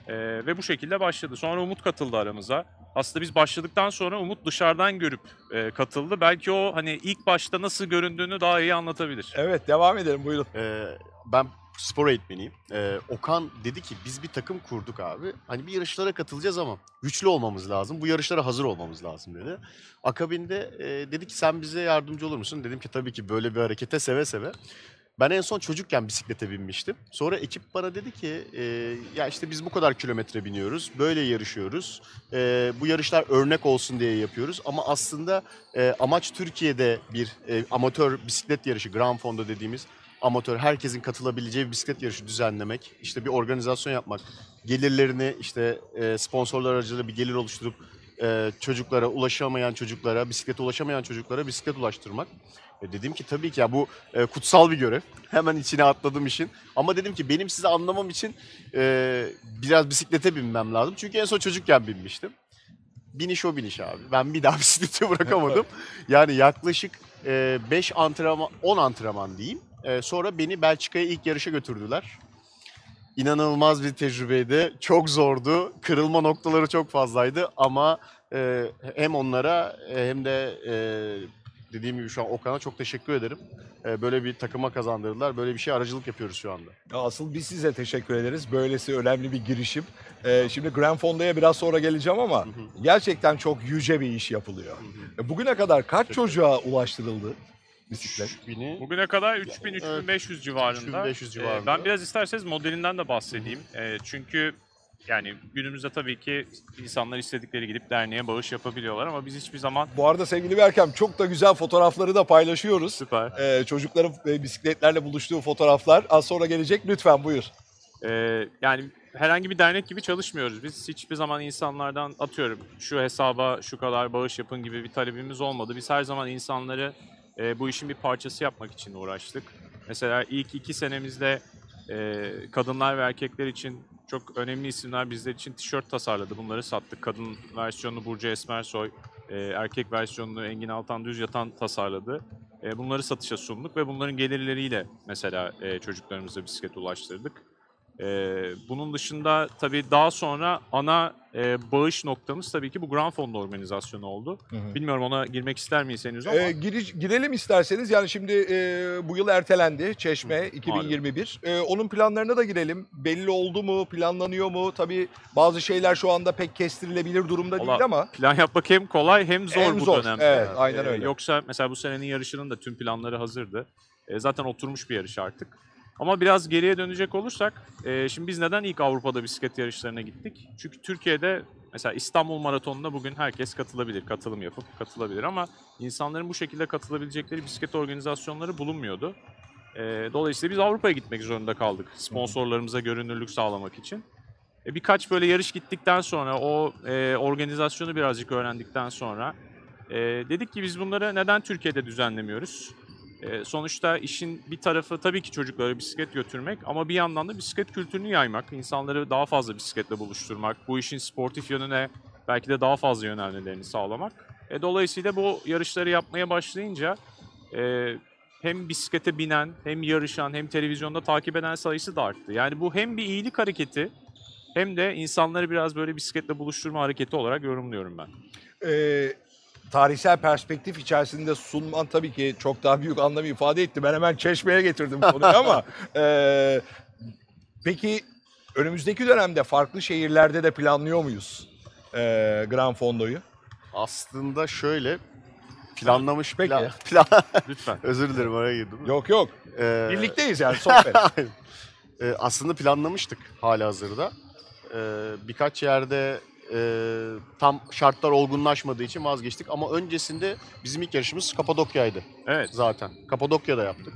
Ee, ve bu şekilde başladı. Sonra Umut katıldı aramıza. Aslında biz başladıktan sonra Umut dışarıdan görüp e, katıldı. Belki o hani ilk başta nasıl göründüğünü daha iyi anlatabilir. Evet devam edelim buyurun. Ee, ben spor eğitmeniyim. Ee, Okan dedi ki biz bir takım kurduk abi. Hani bir yarışlara katılacağız ama güçlü olmamız lazım. Bu yarışlara hazır olmamız lazım dedi. Akabinde e, dedi ki sen bize yardımcı olur musun? Dedim ki tabii ki böyle bir harekete seve seve. Ben en son çocukken bisiklete binmiştim. Sonra ekip bana dedi ki e, ya işte biz bu kadar kilometre biniyoruz, böyle yarışıyoruz. E, bu yarışlar örnek olsun diye yapıyoruz. Ama aslında e, amaç Türkiye'de bir e, amatör bisiklet yarışı, Grand Fondo dediğimiz amatör herkesin katılabileceği bir bisiklet yarışı düzenlemek, işte bir organizasyon yapmak, gelirlerini işte e, sponsorlar aracılığıyla bir gelir oluşturup e, çocuklara, ulaşamayan çocuklara, bisiklete ulaşamayan çocuklara bisiklet ulaştırmak. E, dedim ki tabii ki ya bu e, kutsal bir görev. Hemen içine atladım işin. Ama dedim ki benim sizi anlamam için e, biraz bisiklete binmem lazım. Çünkü en son çocukken binmiştim. Biniş o biniş abi. Ben bir daha bisikleti bırakamadım. Yani yaklaşık 5 antrenman, 10 antrenman diyeyim. E, sonra beni Belçika'ya ilk yarışa götürdüler. İnanılmaz bir tecrübeydi. Çok zordu. Kırılma noktaları çok fazlaydı ama e, hem onlara e, hem de e, dediğim gibi şu an Okan'a çok teşekkür ederim. Böyle bir takıma kazandırdılar. Böyle bir şey aracılık yapıyoruz şu anda. Asıl biz size teşekkür ederiz. Böylesi önemli bir girişim. Ee, şimdi Grand Fondo'ya biraz sonra geleceğim ama gerçekten çok yüce bir iş yapılıyor. Bugüne kadar kaç çocuğa ulaştırıldı bisiklet? Bini Bugüne kadar 3000-3500 civarında. 3500 Ee, civarında. ben biraz isterseniz modelinden de bahsedeyim. Ee, çünkü yani günümüzde tabii ki insanlar istedikleri gidip derneğe bağış yapabiliyorlar ama biz hiçbir zaman Bu arada sevgili Berkem çok da güzel fotoğrafları da paylaşıyoruz. süper. Ee, çocukların e, bisikletlerle buluştuğu fotoğraflar az sonra gelecek. Lütfen buyur. Ee, yani herhangi bir dernek gibi çalışmıyoruz. Biz hiçbir zaman insanlardan atıyorum şu hesaba şu kadar bağış yapın gibi bir talebimiz olmadı. Biz her zaman insanları e, bu işin bir parçası yapmak için uğraştık. Mesela ilk iki senemizde e, kadınlar ve erkekler için çok önemli isimler bizler için tişört tasarladı. Bunları sattık. Kadın versiyonunu Burcu Esmersoy, e, erkek versiyonunu Engin Altan Düz Yatan tasarladı. E, bunları satışa sunduk ve bunların gelirleriyle mesela e, çocuklarımıza bisiklet ulaştırdık. E, bunun dışında tabii daha sonra ana e, bağış noktamız tabii ki bu Grand Fond organizasyonu oldu. Bilmiyorum ona girmek ister miyiz henüz ama. Ee, giriş- girelim isterseniz. Yani şimdi e, bu yıl ertelendi Çeşme 2021. E, onun planlarına da girelim. Belli oldu mu? Planlanıyor mu? Tabii bazı şeyler şu anda pek kestirilebilir durumda Valla değil ama. Plan yapmak hem kolay hem zor Hem bu zor, dönemde. evet, aynen Ee, öyle. Yoksa mesela bu senenin yarışının da tüm planları hazırdı. Ee, zaten oturmuş bir yarış artık. Ama biraz geriye dönecek olursak, e, şimdi biz neden ilk Avrupa'da bisiklet yarışlarına gittik? Çünkü Türkiye'de mesela İstanbul Maratonu'na bugün herkes katılabilir, katılım yapıp katılabilir ama insanların bu şekilde katılabilecekleri bisiklet organizasyonları bulunmuyordu. E, dolayısıyla biz Avrupa'ya gitmek zorunda kaldık sponsorlarımıza görünürlük sağlamak için. E, birkaç böyle yarış gittikten sonra o e, organizasyonu birazcık öğrendikten sonra e, dedik ki biz bunları neden Türkiye'de düzenlemiyoruz? E, sonuçta işin bir tarafı tabii ki çocuklara bisiklet götürmek ama bir yandan da bisiklet kültürünü yaymak, insanları daha fazla bisikletle buluşturmak, bu işin sportif yönüne belki de daha fazla yönelmelerini sağlamak. E, dolayısıyla bu yarışları yapmaya başlayınca e, hem bisiklete binen, hem yarışan, hem televizyonda takip eden sayısı da arttı. Yani bu hem bir iyilik hareketi hem de insanları biraz böyle bisikletle buluşturma hareketi olarak yorumluyorum ben. e, tarihsel perspektif içerisinde sunman tabii ki çok daha büyük anlam ifade etti. Ben hemen Çeşme'ye getirdim konuyu ama e, peki önümüzdeki dönemde farklı şehirlerde de planlıyor muyuz e, Gran Fondo'yu? Aslında şöyle planlamış Peki. plan, plan Lütfen. özür dilerim oraya girdim. Yok yok. Ee, Birlikteyiz yani sohbet. e, aslında planlamıştık hala hazırda. Ee, birkaç yerde e, tam şartlar olgunlaşmadığı için vazgeçtik ama öncesinde bizim ilk yarışımız Kapadokya'ydı Evet. zaten. Kapadokya'da yaptık.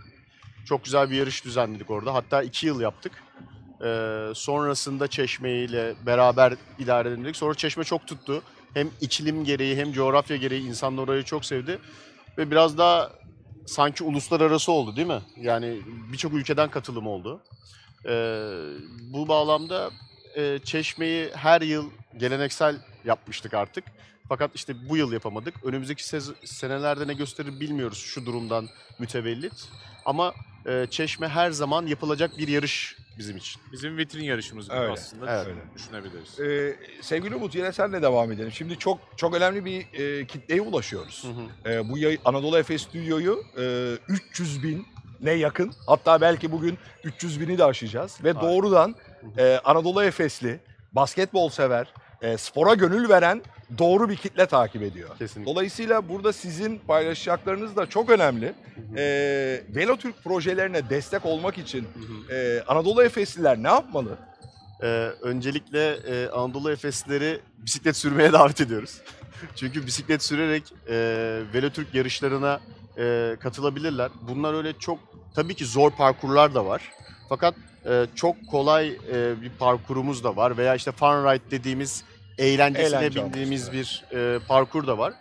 Çok güzel bir yarış düzenledik orada. Hatta iki yıl yaptık. Ee, sonrasında Çeşme ile beraber edebildik. Sonra Çeşme çok tuttu. Hem iklim gereği hem coğrafya gereği insanlar orayı çok sevdi. Ve biraz daha sanki uluslararası oldu değil mi? Yani birçok ülkeden katılım oldu. Ee, bu bağlamda e, Çeşme'yi her yıl geleneksel yapmıştık artık. Fakat işte bu yıl yapamadık. Önümüzdeki senelerde ne gösterir bilmiyoruz şu durumdan mütevellit. Ama e, Çeşme her zaman yapılacak bir yarış bizim için. Bizim vitrin yarışımız gibi Öyle, aslında evet. düşün- düşünebiliriz. Ee, sevgili Umut yine senle devam edelim. Şimdi çok çok önemli bir e, kitleye ulaşıyoruz. Ee, bu yayın, Anadolu Efes Stüdyo'yu e, 300 bin ne yakın hatta belki bugün 300 bini de aşacağız. Ve Harika. doğrudan e, Anadolu Efesli, basketbol sever, e, spora gönül veren doğru bir kitle takip ediyor. Kesinlikle. Dolayısıyla burada sizin paylaşacaklarınız da çok önemli. E, Velotürk projelerine destek olmak için e, Anadolu Efesliler ne yapmalı? Ee, öncelikle e, Anadolu Efeslileri bisiklet sürmeye davet ediyoruz. Çünkü bisiklet sürerek e, Velotürk yarışlarına e, katılabilirler. Bunlar öyle çok tabii ki zor parkurlar da var. Fakat e, çok kolay e, bir parkurumuz da var veya işte fun ride dediğimiz eğlencesine Eğlence bindiğimiz bir e, parkur da var.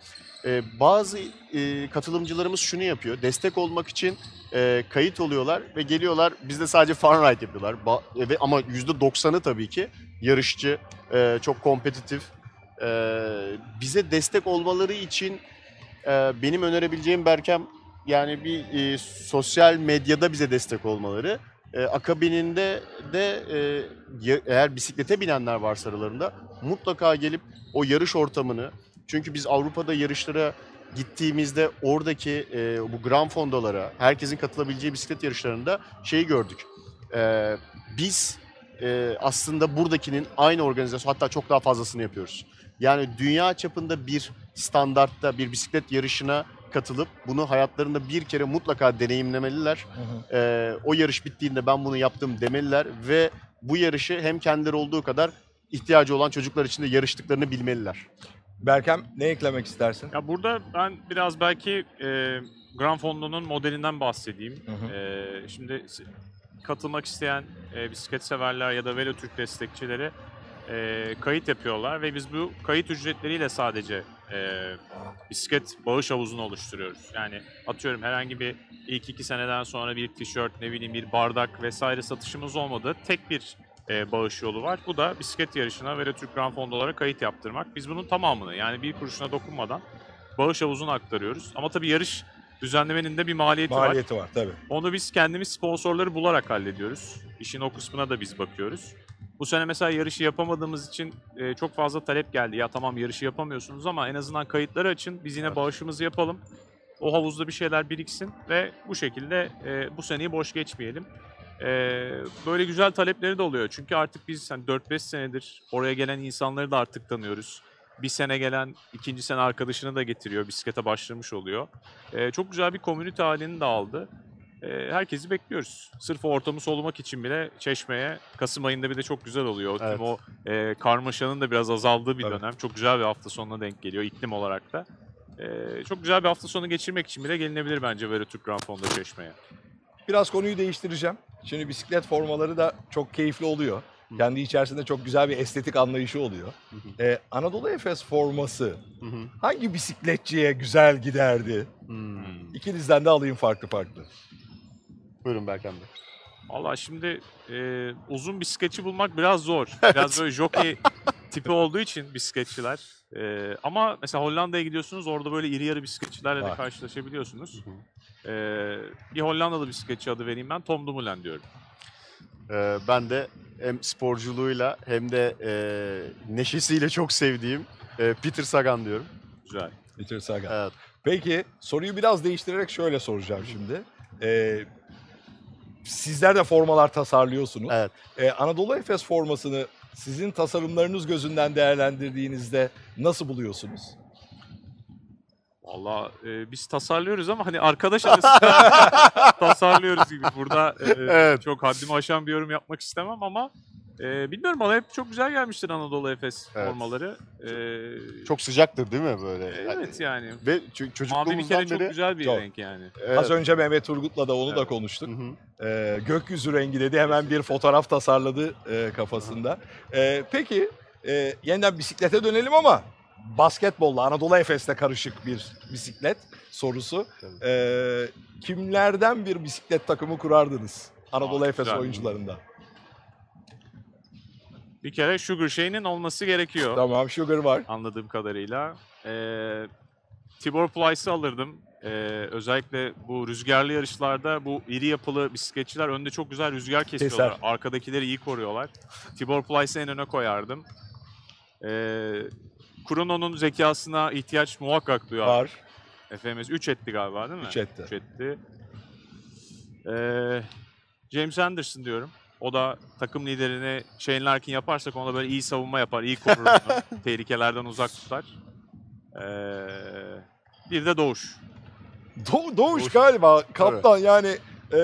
E, bazı e, katılımcılarımız şunu yapıyor. Destek olmak için e, kayıt oluyorlar ve geliyorlar bizde sadece fun ride yapıyorlar. Ba- e, ve ama %90'ı tabii ki yarışçı, e, çok kompetitif. E, bize destek olmaları için e, benim önerebileceğim Berkem yani bir e, sosyal medyada bize destek olmaları. E, akabininde de e, eğer bisiklete binenler varsa aralarında mutlaka gelip o yarış ortamını çünkü biz Avrupa'da yarışlara gittiğimizde oradaki e, bu Grand Fondolara, herkesin katılabileceği bisiklet yarışlarında şeyi gördük. E, biz e, aslında buradakinin aynı organizasyon hatta çok daha fazlasını yapıyoruz. Yani dünya çapında bir standartta bir bisiklet yarışına katılıp bunu hayatlarında bir kere mutlaka deneyimlemeliler. E, o yarış bittiğinde ben bunu yaptım demeliler ve bu yarışı hem kendileri olduğu kadar ihtiyacı olan çocuklar için de yarıştıklarını bilmeliler. Berkem ne eklemek istersin? Ya burada ben biraz belki e, Gran Fondo'nun modelinden bahsedeyim. Hı hı. E, şimdi katılmak isteyen e, bisiklet severler ya da Velotürk destekçileri e, kayıt yapıyorlar ve biz bu kayıt ücretleriyle sadece e, bisiklet bağış havuzunu oluşturuyoruz. Yani atıyorum herhangi bir ilk iki seneden sonra bir tişört, ne bileyim bir bardak vesaire satışımız olmadı. Tek bir e, bağış yolu var. Bu da bisiklet yarışına ve Türk Grand Fond olarak kayıt yaptırmak. Biz bunun tamamını yani bir kuruşuna dokunmadan bağış havuzuna aktarıyoruz. Ama tabii yarış düzenlemenin de bir maliyeti, var. Maliyeti var tabii. Onu biz kendimiz sponsorları bularak hallediyoruz. İşin o kısmına da biz bakıyoruz. Bu sene mesela yarışı yapamadığımız için e, çok fazla talep geldi. Ya tamam yarışı yapamıyorsunuz ama en azından kayıtları açın. Biz yine bağışımızı yapalım. O havuzda bir şeyler biriksin ve bu şekilde e, bu seneyi boş geçmeyelim. E, böyle güzel talepleri de oluyor. Çünkü artık biz hani 4-5 senedir oraya gelen insanları da artık tanıyoruz. Bir sene gelen ikinci sene arkadaşını da getiriyor. Bisiklete başlamış oluyor. E, çok güzel bir komünite halini de aldı. E, herkesi bekliyoruz. Sırf o ortamı solumak için bile Çeşme'ye Kasım ayında bir de çok güzel oluyor. Tüm Evet. o e, karmaşanın da biraz azaldığı bir Tabii. dönem. Çok güzel bir hafta sonuna denk geliyor iklim olarak da. E, çok güzel bir hafta sonu geçirmek için bile gelinebilir bence böyle Türk Grand Fonda Çeşme'ye. Biraz konuyu değiştireceğim. Şimdi bisiklet formaları da çok keyifli oluyor. Kendi içerisinde çok güzel bir estetik anlayışı oluyor. Ee, Anadolu Efes forması Hı hı. hangi bisikletçiye güzel giderdi? Hmm. İkinizden de alayım farklı farklı. Buyurun Berkan Bey. Valla şimdi e, uzun bisikletçi bulmak biraz zor. Biraz böyle jockey tipi olduğu için bisikletçiler. E, ama mesela Hollanda'ya gidiyorsunuz orada böyle iri yarı bisikletçilerle de Var. karşılaşabiliyorsunuz. E, bir Hollandalı bisikletçi adı vereyim ben Tom Dumoulin diyorum. Ee, ben de hem sporculuğuyla hem de e, neşesiyle çok sevdiğim e, Peter Sagan diyorum. Güzel. Peter Sagan. Evet. Peki soruyu biraz değiştirerek şöyle soracağım şimdi. Ee, sizler de formalar tasarlıyorsunuz. Evet. Ee, Anadolu Efes formasını sizin tasarımlarınız gözünden değerlendirdiğinizde nasıl buluyorsunuz? Valla e, biz tasarlıyoruz ama hani arkadaş arası tasarlıyoruz gibi. Burada e, Evet. çok haddimi aşan bir yorum yapmak istemem ama e, bilmiyorum bana hep çok güzel gelmiştir Anadolu Efes Evet. formaları. E, Çok sıcaktır değil mi böyle? Evet yani. Ve ço- Mavi bir çocukluğumuzdan kere çok beri... güzel bir Çok. renk yani. Evet. Az önce Mehmet Turgut'la da onu da konuştuk. Hı hı. Ee, gökyüzü rengi dedi hemen bir fotoğraf tasarladı e, kafasında. Ee, peki e, yeniden bisiklete dönelim ama basketbolla Anadolu Efes'le karışık bir bisiklet sorusu. Tabii. Ee, kimlerden bir bisiklet takımı kurardınız Anadolu Aa, Efes güzel. oyuncularından? Bir kere Sugar Shane'in olması gerekiyor Tamam Sugar var. anladığım kadarıyla. Ee, Tibor Plyce'ı alırdım. Ee, özellikle bu rüzgarlı yarışlarda bu iri yapılı bisikletçiler önde çok güzel rüzgar kesiyorlar. Keser. Arkadakileri iyi koruyorlar. Tibor Plyce'ı en öne koyardım. Ee, zekasına ihtiyaç muhakkak duyar. Var. FMS 3 etti galiba değil mi? Üç etti. 3 etti. Ee, James Anderson diyorum. O da takım liderini Shane Larkin yaparsak ona böyle iyi savunma yapar, iyi korur. Tehlikelerden uzak tutar. Ee, bir de Doğuş. Do- Doğuş galiba kaptan yani e,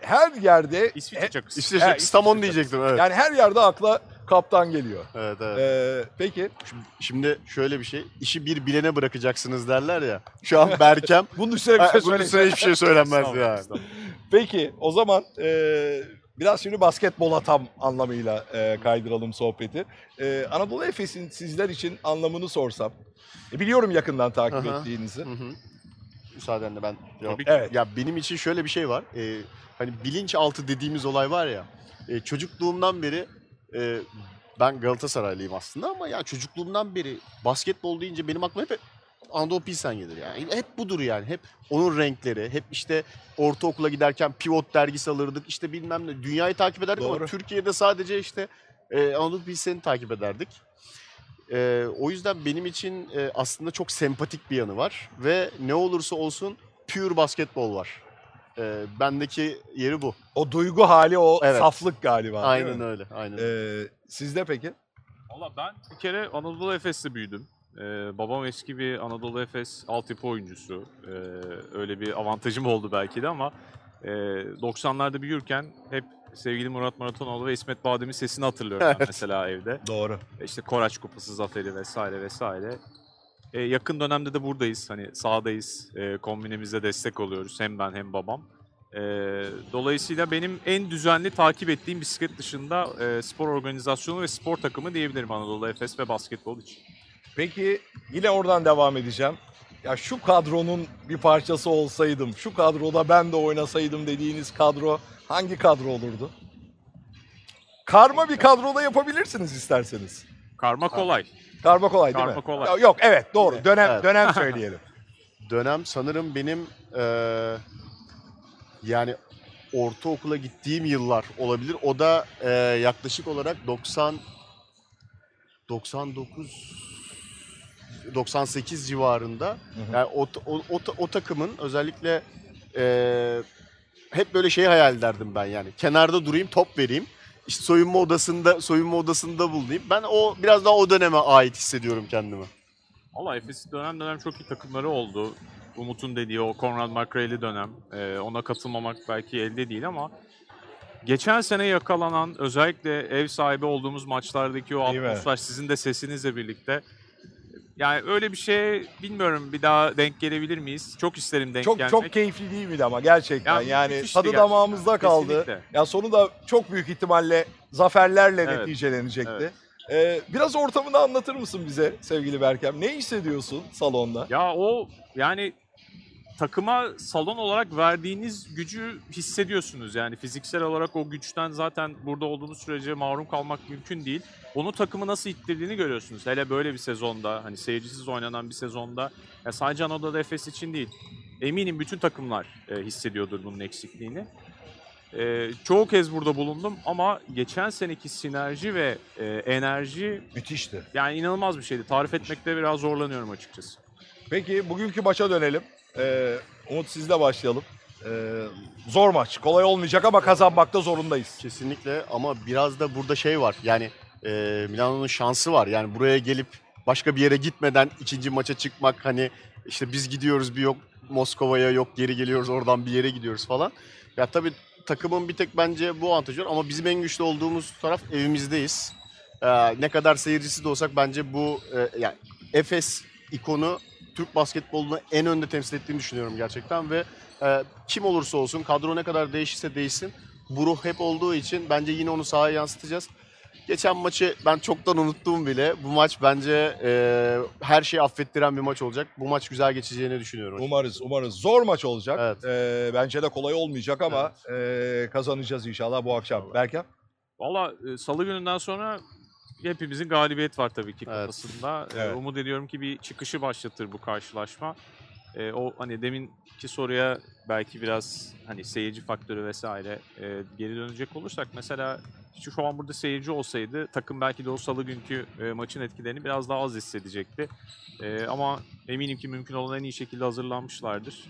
her yerde İsviçre çakısı. Tam onu İsviçre diyecektim. Evet. yani her yerde akla kaptan geliyor. evet, evet. Ee, peki Şimdi şöyle bir şey. işi bir bilene bırakacaksınız derler ya. Şu an Berkem bunun üstüne bir şey bunun üstüne hiçbir şey söylenmez Estağfurullah, ya. estağfurullah. Peki o zaman e, biraz şimdi basketbola tam anlamıyla e, kaydıralım sohbeti. E, Anadolu Efes'in sizler için anlamını sorsam. E, biliyorum yakından takip Aha. ettiğinizi. Hı hı. Müsaadenle ben cevap. Evet. Ya benim için şöyle bir şey var. Ee, hani bilinçaltı dediğimiz olay var ya. e, çocukluğumdan beri e, ben Galatasaraylıyım aslında ama ya çocukluğumdan beri basketbol deyince benim aklıma hep Anadolu Pilsen gelir yani. Hep budur yani. Hep onun renkleri. Hep işte ortaokula giderken pivot dergisi alırdık. işte bilmem ne. Dünyayı takip ederdik Doğru. ama Türkiye'de sadece işte e, Anadolu Pilsen'i takip ederdik. E, o yüzden benim için e, aslında çok sempatik bir yanı var. Ve ne olursa olsun pure basketbol var. E, bendeki yeri bu. O duygu hali, o Evet. saflık galiba. Aynen öyle. Aynen. öyle. E, sizde peki? Valla ben bir kere Anadolu Efes'te büyüdüm. Ee, babam eski bir Anadolu Efes altyapı oyuncusu. Ee, öyle bir avantajım oldu belki de ama e, 90'larda büyürken hep sevgili Murat Maratonoğlu ve İsmet Badem'in sesini hatırlıyorum ben mesela evde. Doğru. İşte Koraç Kupası zaferi vesaire vesaire. Ee, yakın dönemde de buradayız. Hani sahadayız. Ee, kombinemize destek oluyoruz. Hem ben hem babam. Ee, dolayısıyla benim en düzenli takip ettiğim bisiklet dışında e, spor organizasyonu ve spor takımı diyebilirim Anadolu Efes ve basketbol için. Peki yine oradan devam edeceğim. Ya şu kadronun bir parçası olsaydım, şu kadroda ben de oynasaydım dediğiniz kadro hangi kadro olurdu? karma bir kadroda yapabilirsiniz isterseniz. Karma kolay. Karma kolay değil Karma mi? kolay. Ya- Yok evet doğru. Dönem Evet. dönem söyleyelim. Dönem sanırım benim eee, yani ortaokula gittiğim yıllar olabilir. O da eee, yaklaşık olarak 90 99 98 civarında. hı. Yani o, o, o, o takımın özellikle eee, hep böyle şeyi hayal ederdim ben yani. Kenarda durayım, top vereyim. İşte soyunma odasında soyunma odasında bulunayım. Ben o biraz daha o döneme ait hissediyorum kendimi. Valla Efes dönem dönem çok iyi takımları oldu. Umut'un dediği o Conrad McRae'li dönem. Ee, ona katılmamak belki elde değil ama geçen sene yakalanan özellikle ev sahibi olduğumuz maçlardaki o atmosfer sizin de sesinizle birlikte yani öyle bir şey bilmiyorum bir daha denk gelebilir miyiz? Çok isterim denk Çok gelmek. çok keyifli değil miydi ama gerçekten. Yani Yani, tadı gerçekten. damağımızda kaldı. Kesinlikle. Ya sonu da çok büyük ihtimalle zaferlerle Evet. neticelenecekti. Evet. Ee, biraz ortamını anlatır mısın bize sevgili Berkem? Ne hissediyorsun salonda? Ya o yani takıma salon olarak verdiğiniz gücü hissediyorsunuz. Yani fiziksel olarak o güçten zaten burada olduğunuz sürece mahrum kalmak mümkün değil. Onu takımı nasıl ittirdiğini görüyorsunuz. Hele böyle bir sezonda hani seyircisiz oynanan bir sezonda ya sadece Anadolu Efes için değil. Eminim bütün takımlar e, hissediyordur bunun eksikliğini. E, çoğu kez burada bulundum ama geçen seneki sinerji ve e, enerji Müthişti. yani inanılmaz bir şeydi. Tarif etmekte biraz zorlanıyorum açıkçası. Peki bugünkü maça dönelim. Ee, Umut sizle başlayalım. Ee, zor maç. Kolay olmayacak ama kazanmakta zorundayız. Kesinlikle ama biraz da burada şey var. Yani e, Milano'nun şansı var. Yani buraya gelip başka bir yere gitmeden ikinci maça çıkmak hani işte biz gidiyoruz bir yok Moskova'ya yok geri geliyoruz oradan bir yere gidiyoruz falan. Ya tabii takımın bir tek bence bu avantajı var ama bizim en güçlü olduğumuz taraf evimizdeyiz. Ee, ne kadar seyircisi de olsak bence bu e, yani Efes ikonu Türk basketbolunu en önde temsil ettiğini düşünüyorum gerçekten ve e, kim olursa olsun kadro ne kadar değişirse değişsin bu ruh hep olduğu için bence yine onu sahaya yansıtacağız. Geçen maçı ben çoktan unuttum bile. Bu maç bence e, her şeyi affettiren bir maç olacak. Bu maç güzel geçeceğini düşünüyorum. Umarız, umarız. Zor maç olacak. Evet. Ee, bence de kolay olmayacak ama ee, kazanacağız inşallah bu akşam. Berkem? Valla e, salı gününden sonra hepimizin galibiyet var tabii ki Evet. kafasında. E, Evet. Umut ediyorum ki bir çıkışı başlatır bu karşılaşma. E, o hani deminki soruya belki biraz hani seyirci faktörü vesaire e, geri dönecek olursak mesela şu, şu an burada seyirci olsaydı takım belki de o salı günkü e, maçın etkilerini biraz daha az hissedecekti. E, ama eminim ki mümkün olan en iyi şekilde hazırlanmışlardır.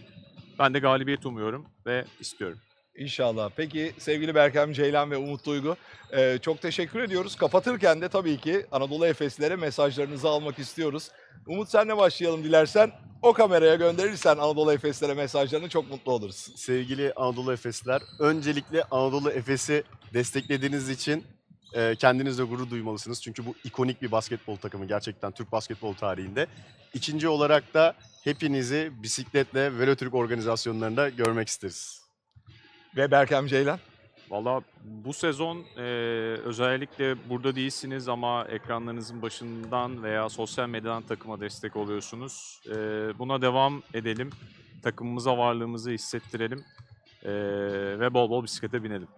Ben de galibiyet umuyorum ve istiyorum. İnşallah. Peki sevgili Berkem Ceylan ve Umut Duygu ee, çok teşekkür ediyoruz. Kapatırken de tabii ki Anadolu Efeslilere mesajlarınızı almak istiyoruz. Umut senle başlayalım dilersen. O kameraya gönderirsen Anadolu Efeslilere mesajlarını çok mutlu oluruz. Sevgili Anadolu Efesliler, öncelikle Anadolu Efes'i desteklediğiniz için e, kendinizle gurur duymalısınız. Çünkü bu ikonik bir basketbol takımı gerçekten Türk basketbol tarihinde. İkinci olarak da hepinizi bisikletle Velotürk organizasyonlarında görmek isteriz. Ve Berkem Ceylan. Valla bu sezon e, özellikle burada değilsiniz ama ekranlarınızın başından veya sosyal medyadan takıma destek oluyorsunuz. E, buna devam edelim. Takımımıza varlığımızı hissettirelim. E, ve bol bol bisiklete binelim.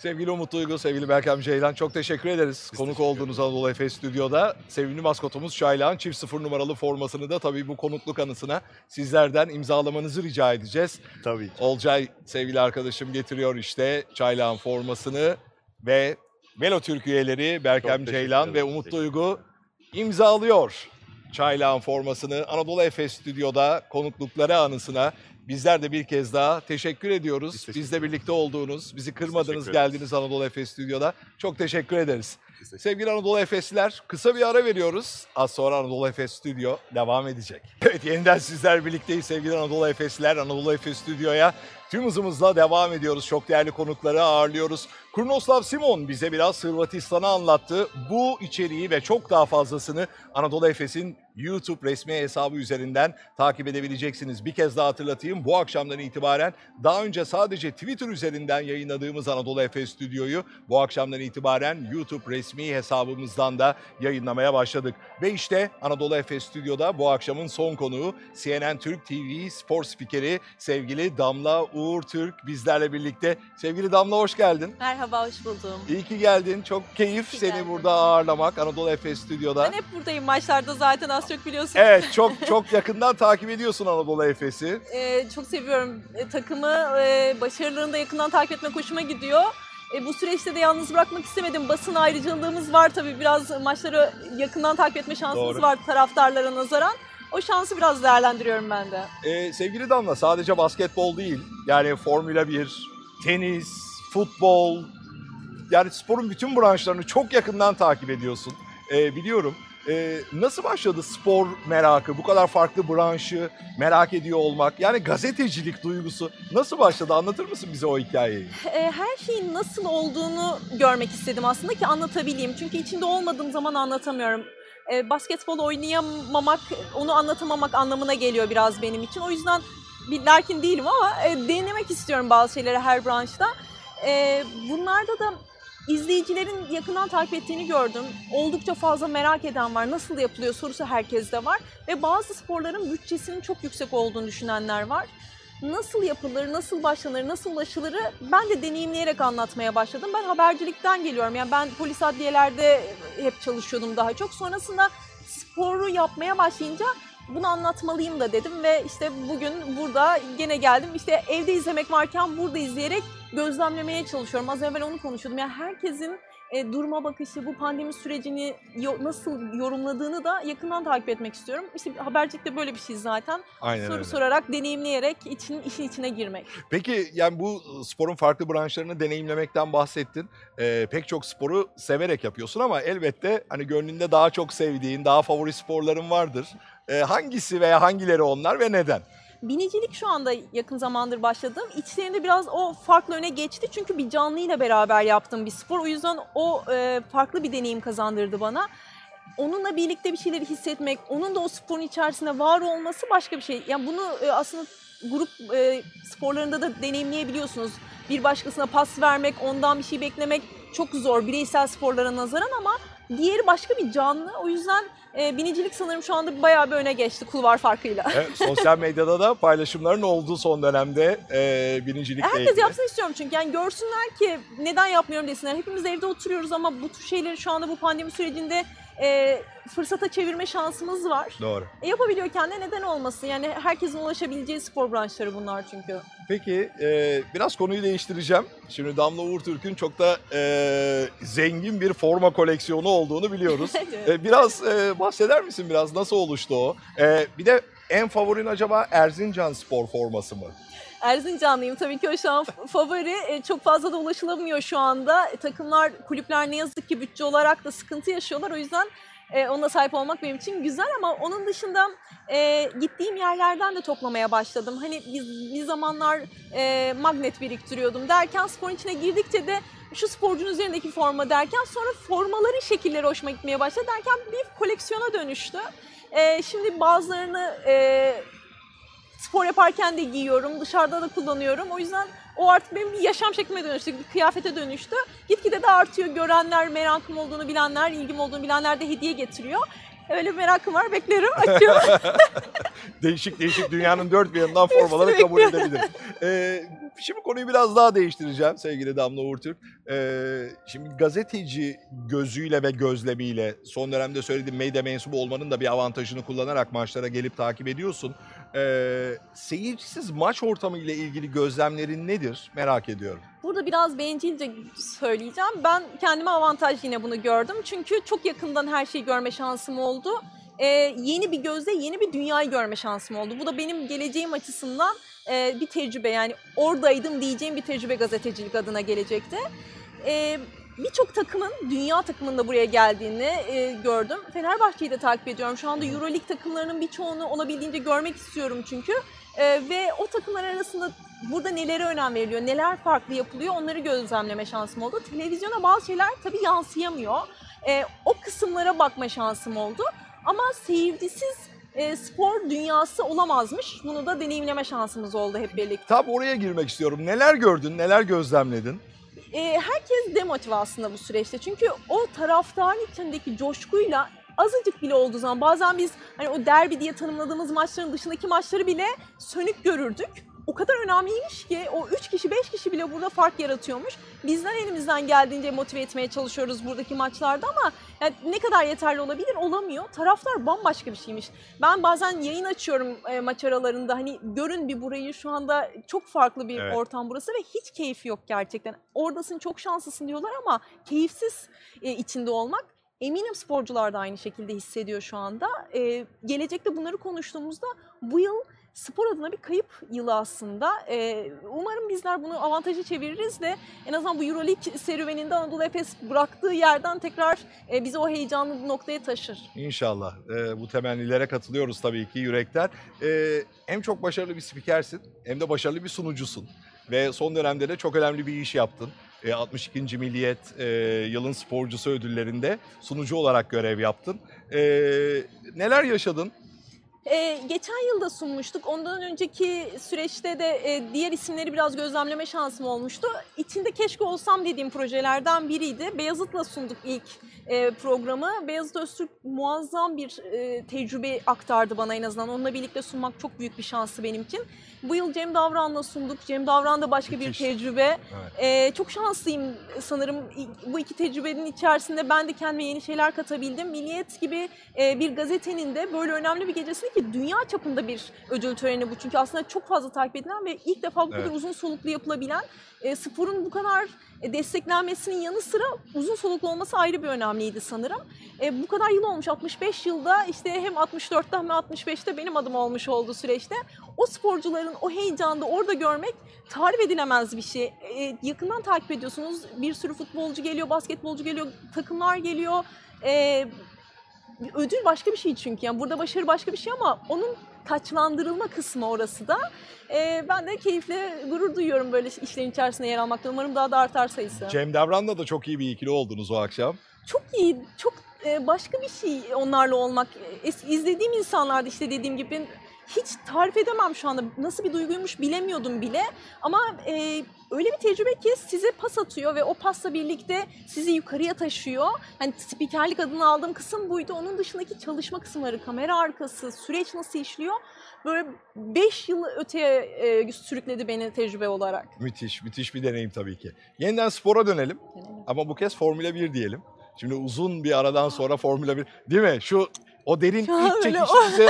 Sevgili Umut Duygu, sevgili Berkem Ceylan çok teşekkür ederiz. Biz Konuk teşekkür olduğunuz Anadolu Efes Stüdyo'da sevimli maskotumuz Şaylağ'ın çift sıfır numaralı formasını da tabii bu konukluk anısına sizlerden imzalamanızı rica edeceğiz. Tabii ki. Olcay sevgili arkadaşım getiriyor işte Çaylağın formasını ve Velo Türk üyeleri Berkem Ceylan ve. Umut Duygu imzalıyor Çaylağın formasını Anadolu Efes Stüdyo'da konuklukları anısına bizler de bir kez daha teşekkür ediyoruz. Biz teşekkür Bizle birlikte olduğunuz, bizi kırmadınız, geldiniz Anadolu Efes Stüdyo'da. Çok teşekkür ederiz. Sevgili Anadolu Efesliler kısa bir ara veriyoruz. Az sonra Anadolu Efes Stüdyo devam edecek. Evet yeniden sizler birlikteyiz sevgili Anadolu Efesliler. Anadolu Efes Stüdyo'ya tüm hızımızla devam ediyoruz. Çok değerli konukları ağırlıyoruz. Kurnoslav Simon bize biraz Hırvatistan'ı anlattı. Bu içeriği ve çok daha fazlasını Anadolu Efes'in YouTube resmi hesabı üzerinden takip edebileceksiniz. Bir kez daha hatırlatayım. Bu akşamdan itibaren daha önce sadece Twitter üzerinden yayınladığımız Anadolu Efes Stüdyo'yu bu akşamdan itibaren YouTube resmi hesabımızdan da yayınlamaya başladık. Ve işte Anadolu Efes Stüdyo'da bu akşamın son konuğu CNN Türk TV spor spikeri sevgili Damla Uğur Türk bizlerle birlikte. Sevgili Damla hoş geldin. Merhaba hoş buldum. İyi ki geldin. Çok keyif ki seni geldim. burada ağırlamak Anadolu Efes Stüdyo'da. Ben hep buradayım maçlarda zaten az çok biliyorsun. Evet çok çok yakından takip ediyorsun Anadolu Efes'i. Ee, çok seviyorum e, takımı. E, başarılarını da yakından takip etmek hoşuma gidiyor. E, bu süreçte de yalnız bırakmak istemedim. Basın ayrıcalığımız var tabii. Biraz maçları yakından takip etme şansımız Doğru. var taraftarlara nazaran. O şansı biraz değerlendiriyorum ben de. Ee, sevgili Damla sadece basketbol değil yani Formula 1, tenis, futbol yani sporun bütün branşlarını çok yakından takip ediyorsun Ee, biliyorum. Ee, nasıl başladı spor merakı, bu kadar farklı branşı merak ediyor olmak yani gazetecilik duygusu nasıl başladı anlatır mısın bize o hikayeyi? E, her şeyin nasıl olduğunu görmek istedim aslında ki anlatabileyim. Çünkü içinde olmadığım zaman anlatamıyorum. E, basketbol oynayamamak, onu anlatamamak anlamına geliyor biraz benim için. O yüzden bir lakin değilim ama e, denemek istiyorum bazı şeyleri her branşta. E, bunlarda da izleyicilerin yakından takip ettiğini gördüm. Oldukça fazla merak eden var. Nasıl yapılıyor sorusu herkeste var. Ve bazı sporların bütçesinin çok yüksek olduğunu düşünenler var nasıl yapılır, nasıl başlanır, nasıl ulaşılırı ben de deneyimleyerek anlatmaya başladım. Ben habercilikten geliyorum. Yani ben polis adliyelerde hep çalışıyordum daha çok. Sonrasında sporu yapmaya başlayınca bunu anlatmalıyım da dedim ve işte bugün burada gene geldim. İşte evde izlemek varken burada izleyerek gözlemlemeye çalışıyorum. Az evvel onu konuşuyordum. Yani herkesin e, duruma bakışı, bu pandemi sürecini yo- nasıl yorumladığını da yakından takip etmek istiyorum. İşte habercilik de böyle bir şey zaten Aynen soru öyle. sorarak, deneyimleyerek için, işin içine girmek. Peki yani bu sporun farklı branşlarını deneyimlemekten bahsettin. Ee, pek çok sporu severek yapıyorsun ama elbette hani gönlünde daha çok sevdiğin, daha favori sporların vardır. Ee, hangisi veya hangileri onlar ve neden? Binicilik şu anda yakın zamandır başladım. İçlerinde biraz o farklı öne geçti. Çünkü bir canlıyla beraber yaptığım bir spor. O yüzden o e, farklı bir deneyim kazandırdı bana. Onunla birlikte bir şeyleri hissetmek, onun da o sporun içerisinde var olması başka bir şey. Yani bunu e, aslında grup e, sporlarında da deneyimleyebiliyorsunuz. Bir başkasına pas vermek, ondan bir şey beklemek çok zor bireysel sporlara nazaran ama diğeri başka bir canlı. O yüzden e, binicilik sanırım şu anda bayağı bir öne geçti kulvar farkıyla. Evet, sosyal medyada da paylaşımların olduğu son dönemde e, birincilikle Herkes ilgili. yapsın istiyorum çünkü yani görsünler ki neden yapmıyorum desinler. Hepimiz evde oturuyoruz ama bu tür şeyleri şu anda bu pandemi sürecinde e, fırsata çevirme şansımız var. Doğru. E, yapabiliyorken de neden olmasın? Yani herkesin ulaşabileceği spor branşları bunlar çünkü. Peki e, biraz konuyu değiştireceğim. Şimdi Damla Uğur Türk'ün çok da e, zengin bir forma koleksiyonu olduğunu biliyoruz. E, biraz e, bahseder misin biraz nasıl oluştu o? E, bir de en favorin acaba Erzincan spor forması mı? Erzincanlıyım tabii ki o şu an favori. E, çok fazla da ulaşılamıyor şu anda. E, takımlar, kulüpler ne yazık ki bütçe olarak da sıkıntı yaşıyorlar. O yüzden e, ona sahip olmak benim için güzel ama onun dışında e, gittiğim yerlerden de toplamaya başladım. Hani biz bir zamanlar e, magnet biriktiriyordum derken sporun içine girdikçe de şu sporcunun üzerindeki forma derken sonra formaların şekilleri hoşuma gitmeye başladı derken bir koleksiyona dönüştü. E, şimdi bazılarını e, spor yaparken de giyiyorum, dışarıda da kullanıyorum. O yüzden o artık benim bir yaşam şeklime dönüştü, bir kıyafete dönüştü. Gitgide de artıyor. Görenler, merakım olduğunu bilenler, ilgim olduğunu bilenler de hediye getiriyor. Öyle bir merakım var, beklerim, açıyorum. Değişik değişik dünyanın dört bir yanından formaları kabul edebilir. E, şimdi konuyu biraz daha değiştireceğim sevgili Damla Uğur Türk. E, şimdi gazeteci gözüyle ve gözlemiyle son dönemde söylediğim medya mensubu olmanın da bir avantajını kullanarak maçlara gelip takip ediyorsun. E, seyircisiz maç ortamı ile ilgili gözlemlerin nedir merak ediyorum. Burada biraz bencilce söyleyeceğim. Ben kendime avantaj yine bunu gördüm. Çünkü çok yakından her şeyi görme şansım oldu. Ee, yeni bir gözle yeni bir dünyayı görme şansım oldu. Bu da benim geleceğim açısından e, bir tecrübe. Yani oradaydım diyeceğim bir tecrübe gazetecilik adına gelecekte. Ee, Birçok takımın, dünya takımında buraya geldiğini e, gördüm. Fenerbahçe'yi de takip ediyorum. Şu anda Euroleague takımlarının birçoğunu olabildiğince görmek istiyorum çünkü. Ee, ve o takımlar arasında burada nelere önem veriliyor, neler farklı yapılıyor onları gözlemleme şansım oldu. Televizyona bazı şeyler tabii yansıyamıyor. Ee, o kısımlara bakma şansım oldu. Ama seyircisiz e, spor dünyası olamazmış. Bunu da deneyimleme şansımız oldu hep birlikte. Tam oraya girmek istiyorum. Neler gördün, neler gözlemledin? E, herkes demotive aslında bu süreçte. Çünkü o taraftarın içindeki coşkuyla azıcık bile olduğu zaman bazen biz hani o derbi diye tanımladığımız maçların dışındaki maçları bile sönük görürdük. O kadar önemliymiş ki o 3 kişi 5 kişi bile burada fark yaratıyormuş. Bizden elimizden geldiğince motive etmeye çalışıyoruz buradaki maçlarda ama yani ne kadar yeterli olabilir olamıyor. Taraftar bambaşka bir şeymiş. Ben bazen yayın açıyorum e, maç aralarında hani görün bir burayı şu anda çok farklı bir Evet. ortam burası ve hiç keyfi yok gerçekten. Oradasın çok şanslısın diyorlar ama keyifsiz e, içinde olmak eminim sporcular da aynı şekilde hissediyor şu anda. E, gelecekte bunları konuştuğumuzda bu yıl spor adına bir kayıp yılı aslında. E, umarım bizler bunu avantajı çeviririz de en azından bu Euroleague serüveninde Anadolu Efes bıraktığı yerden tekrar e, bizi o heyecanlı noktaya taşır. İnşallah. Ee, bu temennilere katılıyoruz tabii ki yürekten. Ee, hem çok başarılı bir spikersin hem de başarılı bir sunucusun. Ve son dönemde de çok önemli bir iş yaptın. Ee, 62. Milliyet e, Yılın Sporcusu ödüllerinde sunucu olarak görev yaptın. Ee, neler yaşadın? Ee, geçen yılda sunmuştuk. Ondan önceki süreçte de e, diğer isimleri biraz gözlemleme şansım olmuştu. İçinde keşke olsam dediğim projelerden biriydi. Beyazıt'la sunduk ilk e, programı. Beyazıt Öztürk muazzam bir e, tecrübe aktardı bana en azından. Onunla birlikte sunmak çok büyük bir şansı benim için. Bu yıl Cem Davran'la sunduk. Cem Davran da başka Müthiş. bir tecrübe. Ee, çok şanslıyım sanırım bu iki tecrübenin içerisinde ben de kendime yeni şeyler katabildim. Milliyet gibi e, bir gazetenin de böyle önemli bir gecesinde ki dünya çapında bir ödül töreni bu. Çünkü aslında çok fazla takip edilen ve ilk defa bu kadar Evet. uzun soluklu yapılabilen e, sporun bu kadar e, desteklenmesinin yanı sıra uzun soluklu olması ayrı bir önemliydi sanırım. E, bu kadar yıl olmuş 65 yılda işte hem 64'te hem 65'te benim adım olmuş oldu süreçte. O sporcuların o heyecanı da orada görmek tarif edilemez bir şey. E, yakından takip ediyorsunuz. Bir sürü futbolcu geliyor, basketbolcu geliyor, takımlar geliyor. E, ödül başka bir şey çünkü. Yani burada başarı başka bir şey ama onun taçlandırılma kısmı orası da. E, ben de keyifle gurur duyuyorum böyle işlerin içerisinde yer almaktan. Umarım daha da artar sayısı. Cem Davran'la da çok iyi bir ikili oldunuz o akşam. çok iyi, çok e, başka bir şey onlarla olmak. İzlediğim insanlarda işte dediğim gibi hiç tarif edemem şu anda. Nasıl bir duyguymuş bilemiyordum bile. Ama e, öyle bir tecrübe ki size pas atıyor ve o pasla birlikte sizi yukarıya taşıyor. Hani spikerlik adını aldığım kısım buydu. Onun dışındaki çalışma kısımları, kamera arkası, süreç nasıl işliyor? Böyle 5 yıl öteye e, sürükledi beni tecrübe olarak. Müthiş, müthiş bir deneyim tabii ki. Yeniden spora dönelim ama bu kez Formula 1 diyelim. Şimdi uzun bir aradan sonra Formula 1 değil mi? Şu o derin Ya ilk öyle çekişi bize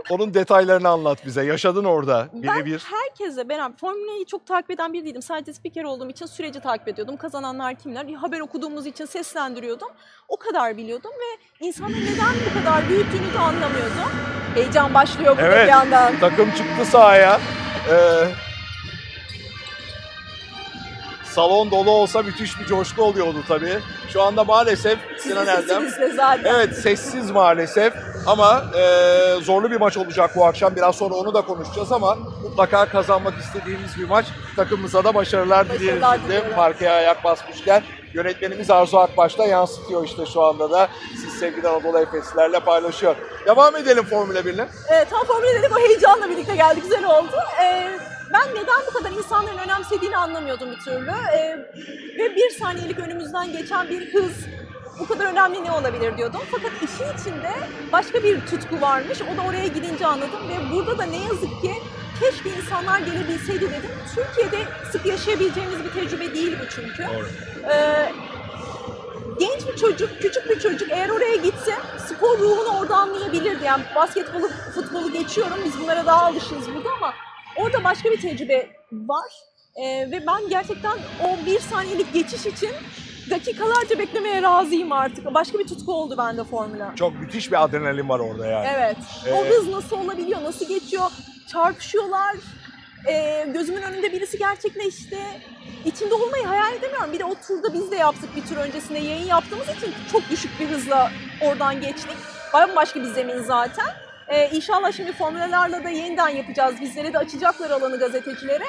onun detaylarını anlat bize. Yaşadın orada Ben birebir. herkese ben Formula'yı çok takip eden biri değildim. Sadece spiker olduğum için süreci takip ediyordum. Kazananlar kimler? Haber okuduğumuz için seslendiriyordum. O kadar biliyordum ve insanın neden bu kadar büyüttüğünü de anlamıyordum. Heyecan başlıyor burada Evet. bir yandan. Takım çıktı sahaya. Ee, salon dolu olsa müthiş bir coşku oluyordu tabii. Şu anda maalesef Sinan Erdem zaten. Evet sessiz maalesef ama e, zorlu bir maç olacak bu akşam. Biraz sonra onu da konuşacağız ama mutlaka kazanmak istediğimiz bir maç. Takımımıza da başarılar dileyelim Başarılar şimdi. diliyorum. Parkeye ayak basmışken. Yönetmenimiz Arzu Akbaş da yansıtıyor işte şu anda da. Siz sevgili Anadolu Efeslilerle paylaşıyor. Devam edelim Formula 1'le. Evet, tam Formula dedik o heyecanla birlikte geldi. Güzel oldu. Ee, ben neden bu kadar insanların önemsediğini anlamıyordum bir türlü. Ee, ve bir saniyelik önümüzden geçen bir hız bu kadar önemli ne olabilir diyordum. Fakat işin içinde başka bir tutku varmış. O da oraya gidince anladım ve burada da ne yazık ki keşke insanlar gelebilseydi dedim. Türkiye'de sık yaşayabileceğimiz bir tecrübe değil bu çünkü. Ee, genç bir çocuk, küçük bir çocuk eğer oraya gitse spor ruhunu orada anlayabilirdi. Yani basketbolu, futbolu geçiyorum. Biz bunlara daha alışığız burada ama orada başka bir tecrübe var. Ee, ve ben gerçekten o bir saniyelik geçiş için dakikalarca beklemeye razıyım artık. Başka bir tutku oldu bende formüla. Çok müthiş bir adrenalin var orada yani. Evet. O Ee, hız nasıl olabiliyor? Nasıl geçiyor? Çarpışıyorlar. Ee, gözümün önünde birisi gerçekleşti. İçinde olmayı hayal edemiyorum. Bir de o turda biz de yaptık bir tur öncesinde yayın yaptığımız için çok düşük bir hızla oradan geçtik. Bambaşka bir zemin zaten. Ee, inşallah şimdi formülerlerle de yeniden yapacağız. Bizlere de açacaklar alanı gazetecilere.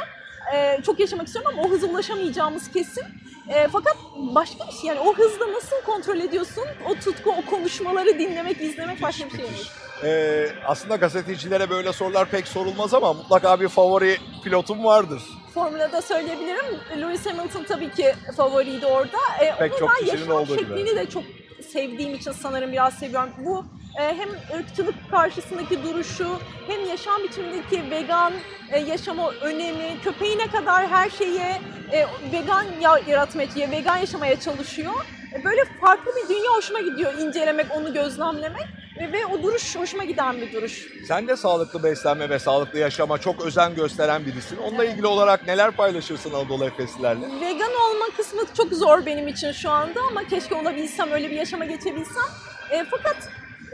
Ee, çok yaşamak istiyorum ama o hıza ulaşamayacağımız kesin. Ee, fakat başka bir şey yani o hızda nasıl kontrol ediyorsun? O tutku, o konuşmaları dinlemek, izlemek başka bir şeymiş. Ee, aslında gazetecilere böyle sorular pek sorulmaz ama mutlaka bir favori pilotum vardır. Formula'da söyleyebilirim. Lewis Hamilton tabii ki favoriydi orada. Ee, Pek çok kişinin olduğu gibi. şeklini de çok sevdiğim için sanırım biraz seviyorum. Bu hem ırkçılık karşısındaki duruşu hem yaşam biçimindeki vegan e, yaşama önemi, köpeğine kadar her şeye e, vegan ya- yaratmaya, vegan yaşamaya çalışıyor. E, Böyle farklı bir dünya hoşuma gidiyor incelemek, onu gözlemlemek ve, ve o duruş hoşuma giden bir duruş. Sen de sağlıklı beslenme ve sağlıklı yaşama çok özen gösteren birisin. Onunla ilgili olarak neler paylaşırsın Anadolu Efeslilerle? Vegan olma kısmı çok zor benim için şu anda ama keşke olabilsem, öyle bir yaşama geçebilsem. E, fakat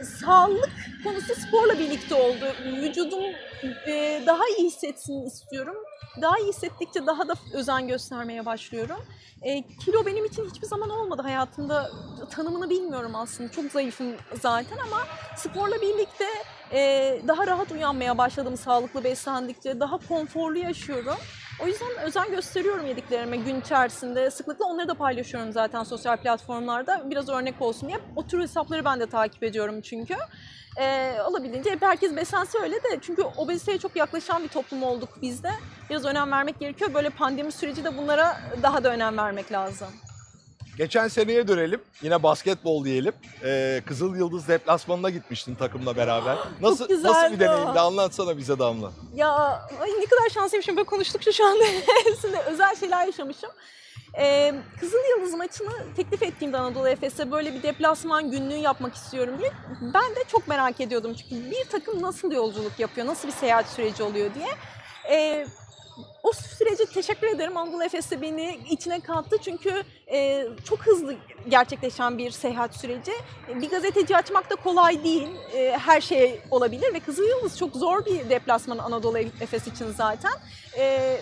sağlık konusu sporla birlikte oldu. Vücudum e, daha iyi hissetsin istiyorum. Daha iyi hissettikçe daha da özen göstermeye başlıyorum. E, kilo benim için hiçbir zaman olmadı hayatımda. Tanımını bilmiyorum aslında. Çok zayıfım zaten ama sporla birlikte e, daha rahat uyanmaya başladım sağlıklı beslendikçe. Daha konforlu yaşıyorum. O yüzden özen gösteriyorum yediklerime gün içerisinde. Sıklıkla onları da paylaşıyorum zaten sosyal platformlarda. Biraz örnek olsun diye. O tür hesapları ben de takip ediyorum çünkü. Ee, olabildiğince hep herkes beslense öyle de çünkü obeziteye çok yaklaşan bir toplum olduk biz de. Biraz önem vermek gerekiyor. Böyle pandemi süreci de bunlara daha da önem vermek lazım. Geçen seneye dönelim. Yine basketbol diyelim. Ee, Kızıl Yıldız deplasmanına gitmiştin takımla beraber. Nasıl nasıl bir deneyimdi? o. Anlatsana bize Damla. Ya ay ne kadar şanslıymışım. Böyle konuştukça şu anda hepsinde özel şeyler yaşamışım. Ee, Kızıl Yıldız maçını teklif ettiğimde Anadolu Efes'e böyle bir deplasman günlüğü yapmak istiyorum diye ben de çok merak ediyordum. Çünkü bir takım nasıl yolculuk yapıyor, nasıl bir seyahat süreci oluyor diye. Ee, o sürece teşekkür ederim. Anadolu Efes de beni içine kattı. Çünkü e, çok hızlı gerçekleşen bir seyahat süreci. Bir gazeteci açmak da kolay değil. E, her şey olabilir ve Kızıl Yıldız çok zor bir deplasman Anadolu Efes için zaten. E,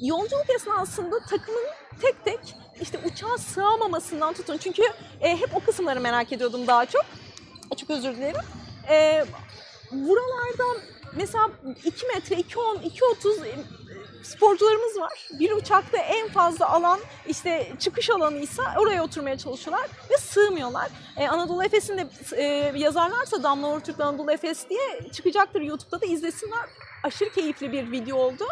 yolculuk esnasında takımın tek tek işte uçağa sığamamasından tutun. Çünkü hep o kısımları merak ediyordum daha çok. Çok özür dilerim. E, buralarda mesela 2 metre, 2.10, 2.30 e, sporcularımız var. Bir uçakta en fazla alan işte çıkış alanıysa oraya oturmaya çalışıyorlar ve sığmıyorlar. Ee, Anadolu Efes'in de e, yazarlarsa Damla Ortürk Anadolu Efes diye çıkacaktır YouTube'da da izlesinler. Aşırı keyifli bir video oldu.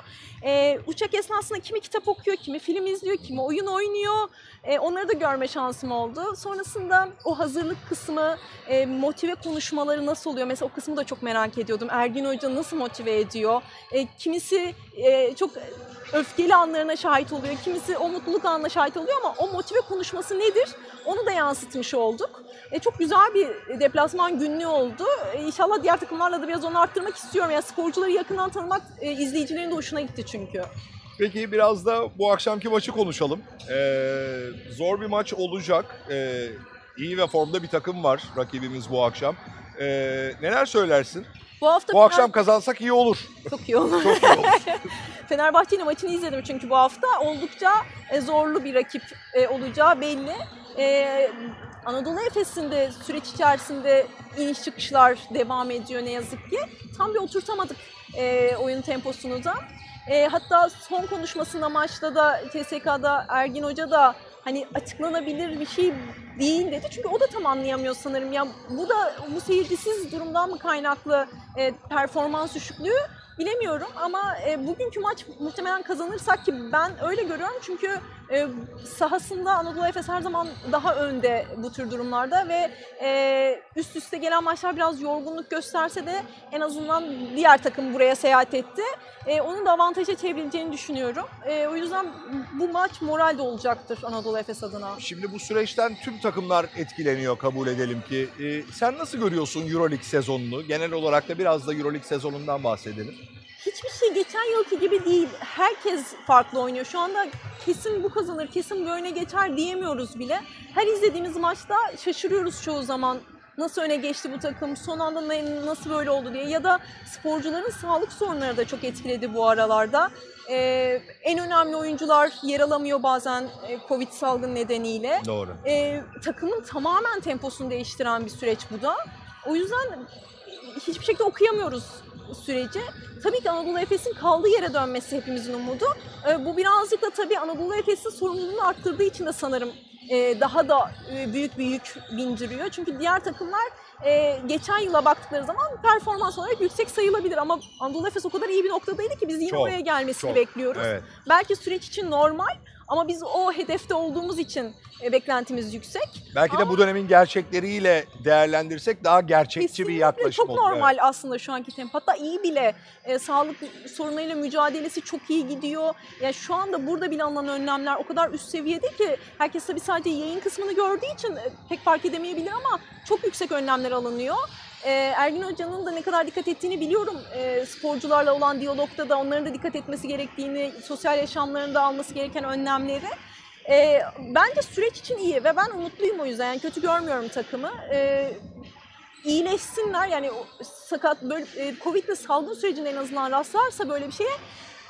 Ee, uçak esnasında kimi kitap okuyor, kimi film izliyor, kimi oyun oynuyor. Ee, onları da görme şansım oldu. Sonrasında o hazırlık kısmı, e, motive konuşmaları nasıl oluyor? Mesela o kısmı da çok merak ediyordum. Ergin Hoca nasıl motive ediyor? E, kimisi e, çok öfkeli anlarına şahit oluyor, kimisi o mutluluk anına şahit oluyor ama o motive konuşması nedir? Onu da yansıtmış olduk. E, çok güzel bir deplasman günlüğü oldu. E, inşallah diğer takımlarla da biraz onu arttırmak istiyorum. Yani sporcuları yakından tanımak e, izleyicilerin de hoşuna gitti çünkü. Peki biraz da bu akşamki maçı konuşalım. Ee, zor bir maç olacak. Ee, iyi ve formda bir takım var rakibimiz bu akşam. Ee, neler söylersin? Bu hafta Bu akşam kazansak iyi olur. çok iyi olur. Çok iyi olur. Fenerbahçe'nin maçını izledim çünkü bu hafta oldukça e, zorlu bir rakip e, olacağı belli. Anadolu Efes'in de süreç içerisinde iniş çıkışlar devam ediyor ne yazık ki. Tam bir oturtamadık e, oyun temposunu da. E, hatta son konuşmasında maçta da TSK'da Ergin Hoca da hani açıklanabilir bir şey değil dedi. Çünkü o da tam anlayamıyor sanırım. Ya bu da bu seyircisiz durumdan mı kaynaklı e, performans düşüklüğü bilemiyorum ama e, bugünkü maç muhtemelen kazanırsak ki ben öyle görüyorum çünkü e, sahasında Anadolu Efes her zaman daha önde bu tür durumlarda ve e, üst üste gelen maçlar biraz yorgunluk gösterse de en azından diğer takım buraya seyahat etti. E, onun da avantaja çevireceğini düşünüyorum. E, o yüzden bu maç moral de olacaktır Anadolu Efes adına. Şimdi bu süreçten tüm takımlar etkileniyor kabul edelim ki. Ee, sen nasıl görüyorsun Euroleague sezonunu? Genel olarak da biraz da Euroleague sezonundan bahsedelim. Hiçbir şey geçen yılki gibi değil. Herkes farklı oynuyor. Şu anda kesin bu kazanır, kesin bu öne geçer diyemiyoruz bile. Her izlediğimiz maçta şaşırıyoruz çoğu zaman. Nasıl öne geçti bu takım, son anda nasıl böyle oldu diye. Ya da sporcuların sağlık sorunları da çok etkiledi bu aralarda. Ee, en önemli oyuncular yer alamıyor bazen e, Covid salgın nedeniyle. Doğru. Ee, takımın tamamen temposunu değiştiren bir süreç bu da. O yüzden hiçbir şekilde okuyamıyoruz süreci. Tabii ki Anadolu Efes'in kaldığı yere dönmesi hepimizin umudu. Ee, bu birazcık da tabii Anadolu Efes'in sorumluluğunu arttırdığı için de sanırım e, daha da e, büyük bir yük bindiriyor. Çünkü diğer takımlar e, geçen yıla baktıkları zaman performans olarak yüksek sayılabilir ama Anadolu Efes o kadar iyi bir noktadaydı ki biz yine Çok, oraya gelmesini çok. bekliyoruz. Evet. Belki süreç için normal Ama biz o hedefte olduğumuz için e, beklentimiz yüksek. Belki de bu dönemin gerçekleriyle değerlendirsek daha gerçekçi bir yaklaşım çok olur. normal aslında şu anki tempo. Hatta iyi bile e, sağlık sorunlarıyla mücadelesi çok iyi gidiyor. Yani şu anda burada bile alınan önlemler o kadar üst seviyede ki herkes tabii sadece yayın kısmını gördüğü için e, pek fark edemeyebilir ama çok yüksek önlemler alınıyor. E, Ergin Hoca'nın da ne kadar dikkat ettiğini biliyorum. E, sporcularla olan diyalogda da onların da dikkat etmesi gerektiğini, sosyal yaşamlarında alması gereken önlemleri. E, bence süreç için iyi ve ben umutluyum o yüzden. Yani kötü görmüyorum takımı. E, iyileşsinler yani sakat böyle e, Covid'le salgın sürecinde en azından rastlarsa böyle bir şeye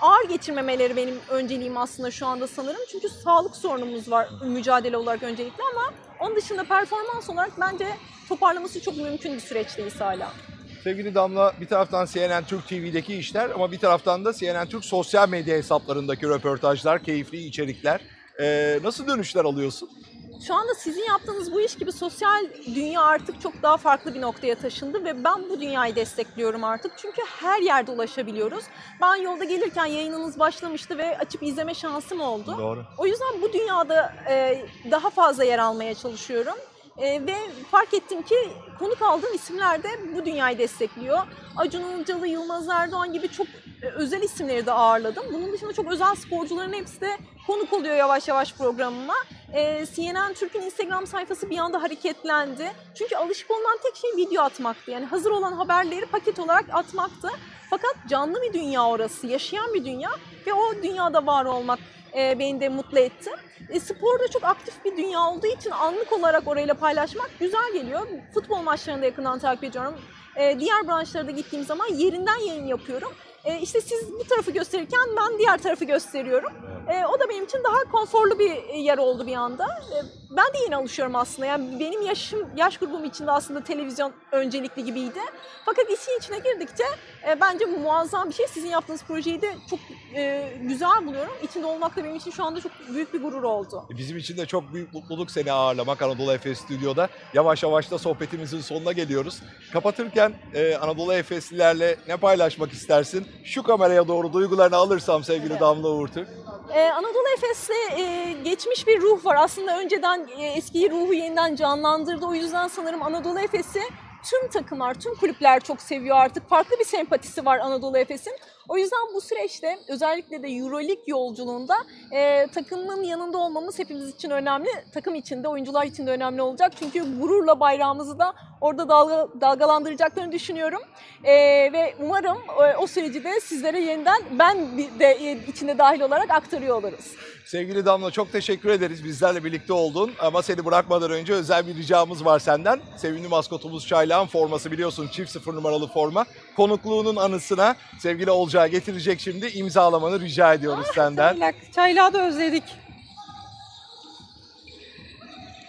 ağır geçirmemeleri benim önceliğim aslında şu anda sanırım. Çünkü sağlık sorunumuz var mücadele olarak öncelikle ama onun dışında performans olarak bence toparlaması çok mümkün bir süreçteyiz hala. Sevgili Damla bir taraftan CNN Türk TV'deki işler ama bir taraftan da CNN Türk sosyal medya hesaplarındaki röportajlar, keyifli içerikler. Ee, nasıl dönüşler alıyorsun? Şu anda sizin yaptığınız bu iş gibi sosyal dünya artık çok daha farklı bir noktaya taşındı ve ben bu dünyayı destekliyorum artık. Çünkü her yerde ulaşabiliyoruz. Ben yolda gelirken yayınınız başlamıştı ve açıp izleme şansım oldu. Doğru. O yüzden bu dünyada e, daha fazla yer almaya çalışıyorum. E, ve fark ettim ki konuk aldığım isimler de bu dünyayı destekliyor. Acun Ilıcalı, Yılmaz Erdoğan gibi çok e, özel isimleri de ağırladım. Bunun dışında çok özel sporcuların hepsi de konuk oluyor yavaş yavaş programıma. E, CNN Türk'ün Instagram sayfası bir anda hareketlendi. Çünkü alışık olunan tek şey video atmaktı. Yani hazır olan haberleri paket olarak atmaktı. Fakat canlı bir dünya orası, yaşayan bir dünya ve o dünyada var olmak e, beni de mutlu etti. E, sporda çok aktif bir dünya olduğu için anlık olarak orayla paylaşmak güzel geliyor. Futbol maçlarını da yakından takip ediyorum. E, diğer branşlara da gittiğim zaman yerinden yayın yapıyorum. E, işte siz bu tarafı gösterirken ben diğer tarafı gösteriyorum. E, o da benim için daha konforlu bir yer oldu bir anda. E, ben de yeni alışıyorum aslında. Yani benim yaşım, yaş grubum için de aslında televizyon öncelikli gibiydi. Fakat işin içine girdikçe e, bence bu muazzam bir şey. Sizin yaptığınız projeyi de çok e, güzel buluyorum. İçinde olmak da benim için şu anda çok büyük bir gurur oldu. Bizim için de çok büyük mutluluk seni ağırlamak Anadolu Efes Stüdyo'da. Yavaş yavaş da sohbetimizin sonuna geliyoruz. Kapatırken e, Anadolu Efeslilerle ne paylaşmak istersin? Şu kameraya doğru duygularını alırsam sevgili Evet. Damla Uğurtürk. Ee, Anadolu Efes'te e, geçmiş bir ruh var. Aslında önceden e, eski ruhu yeniden canlandırdı. O yüzden sanırım Anadolu Efes'i tüm takımlar, tüm kulüpler çok seviyor artık. Farklı bir sempatisi var Anadolu Efes'in. O yüzden bu süreçte özellikle de Euroleague yolculuğunda e, takımın yanında olmamız hepimiz için önemli. Takım için de oyuncular için de önemli olacak. Çünkü gururla bayrağımızı da orada dalga, dalgalandıracaklarını düşünüyorum. E, ve umarım e, o süreci de sizlere yeniden ben de e, içinde dahil olarak aktarıyor oluruz. Sevgili Damla çok teşekkür ederiz bizlerle birlikte oldun. Ama seni bırakmadan önce özel bir ricamız var senden. Sevimli maskotumuz Çaylağın forması biliyorsun çift sıfır numaralı forma. Konukluğunun anısına sevgili Olcay'a getirecek şimdi imzalamanı rica ediyoruz senden. Çaylak, çaylağı da özledik.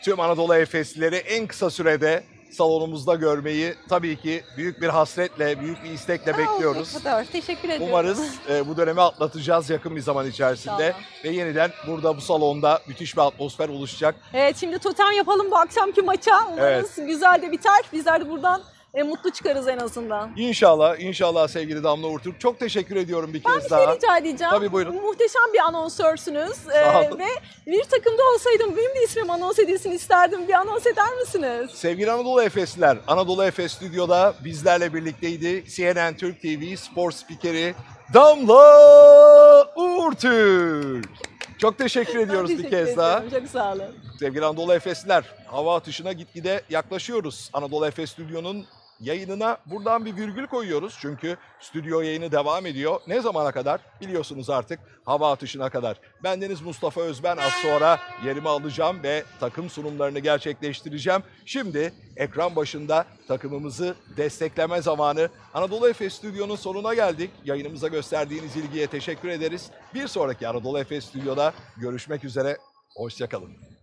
Tüm Anadolu Efeslileri en kısa sürede salonumuzda görmeyi tabii ki büyük bir hasretle, büyük bir istekle bekliyoruz. O kadar. Teşekkür ediyorum. Umarız e, bu dönemi atlatacağız yakın bir zaman içerisinde. İnşallah. Ve yeniden burada bu salonda müthiş bir atmosfer oluşacak. Evet şimdi totem yapalım bu akşamki maça. Umarız güzel de biter. Bizler de buradan e, mutlu çıkarız en azından. İnşallah, inşallah sevgili Damla Uğurtürk. Çok teşekkür ediyorum bir Ben kez bir daha. şey rica edeceğim. Tabii, buyurun. Muhteşem bir anonsörsünüz. Sağ Ee, olun. ve bir takımda olsaydım benim de ismim anons edilsin isterdim. Bir anons eder misiniz? Sevgili Anadolu Efesliler, Anadolu Efes Stüdyo'da bizlerle birlikteydi. CNN Türk TV spor spikeri Damla Uğurtürk. Çok teşekkür ediyoruz Ben bir teşekkür kez daha. Çok sağ olun. Sevgili Anadolu Efesliler, hava atışına gitgide yaklaşıyoruz. Anadolu Efes Stüdyo'nun yayınına buradan bir virgül koyuyoruz. Çünkü stüdyo yayını devam ediyor. Ne zamana kadar? Biliyorsunuz artık hava atışına kadar. Bendeniz Mustafa Özben az sonra yerimi alacağım ve takım sunumlarını gerçekleştireceğim. Şimdi ekran başında takımımızı destekleme zamanı. Anadolu Efes Stüdyo'nun sonuna geldik. Yayınımıza gösterdiğiniz ilgiye teşekkür ederiz. Bir sonraki Anadolu Efes Stüdyo'da görüşmek üzere. Hoşçakalın.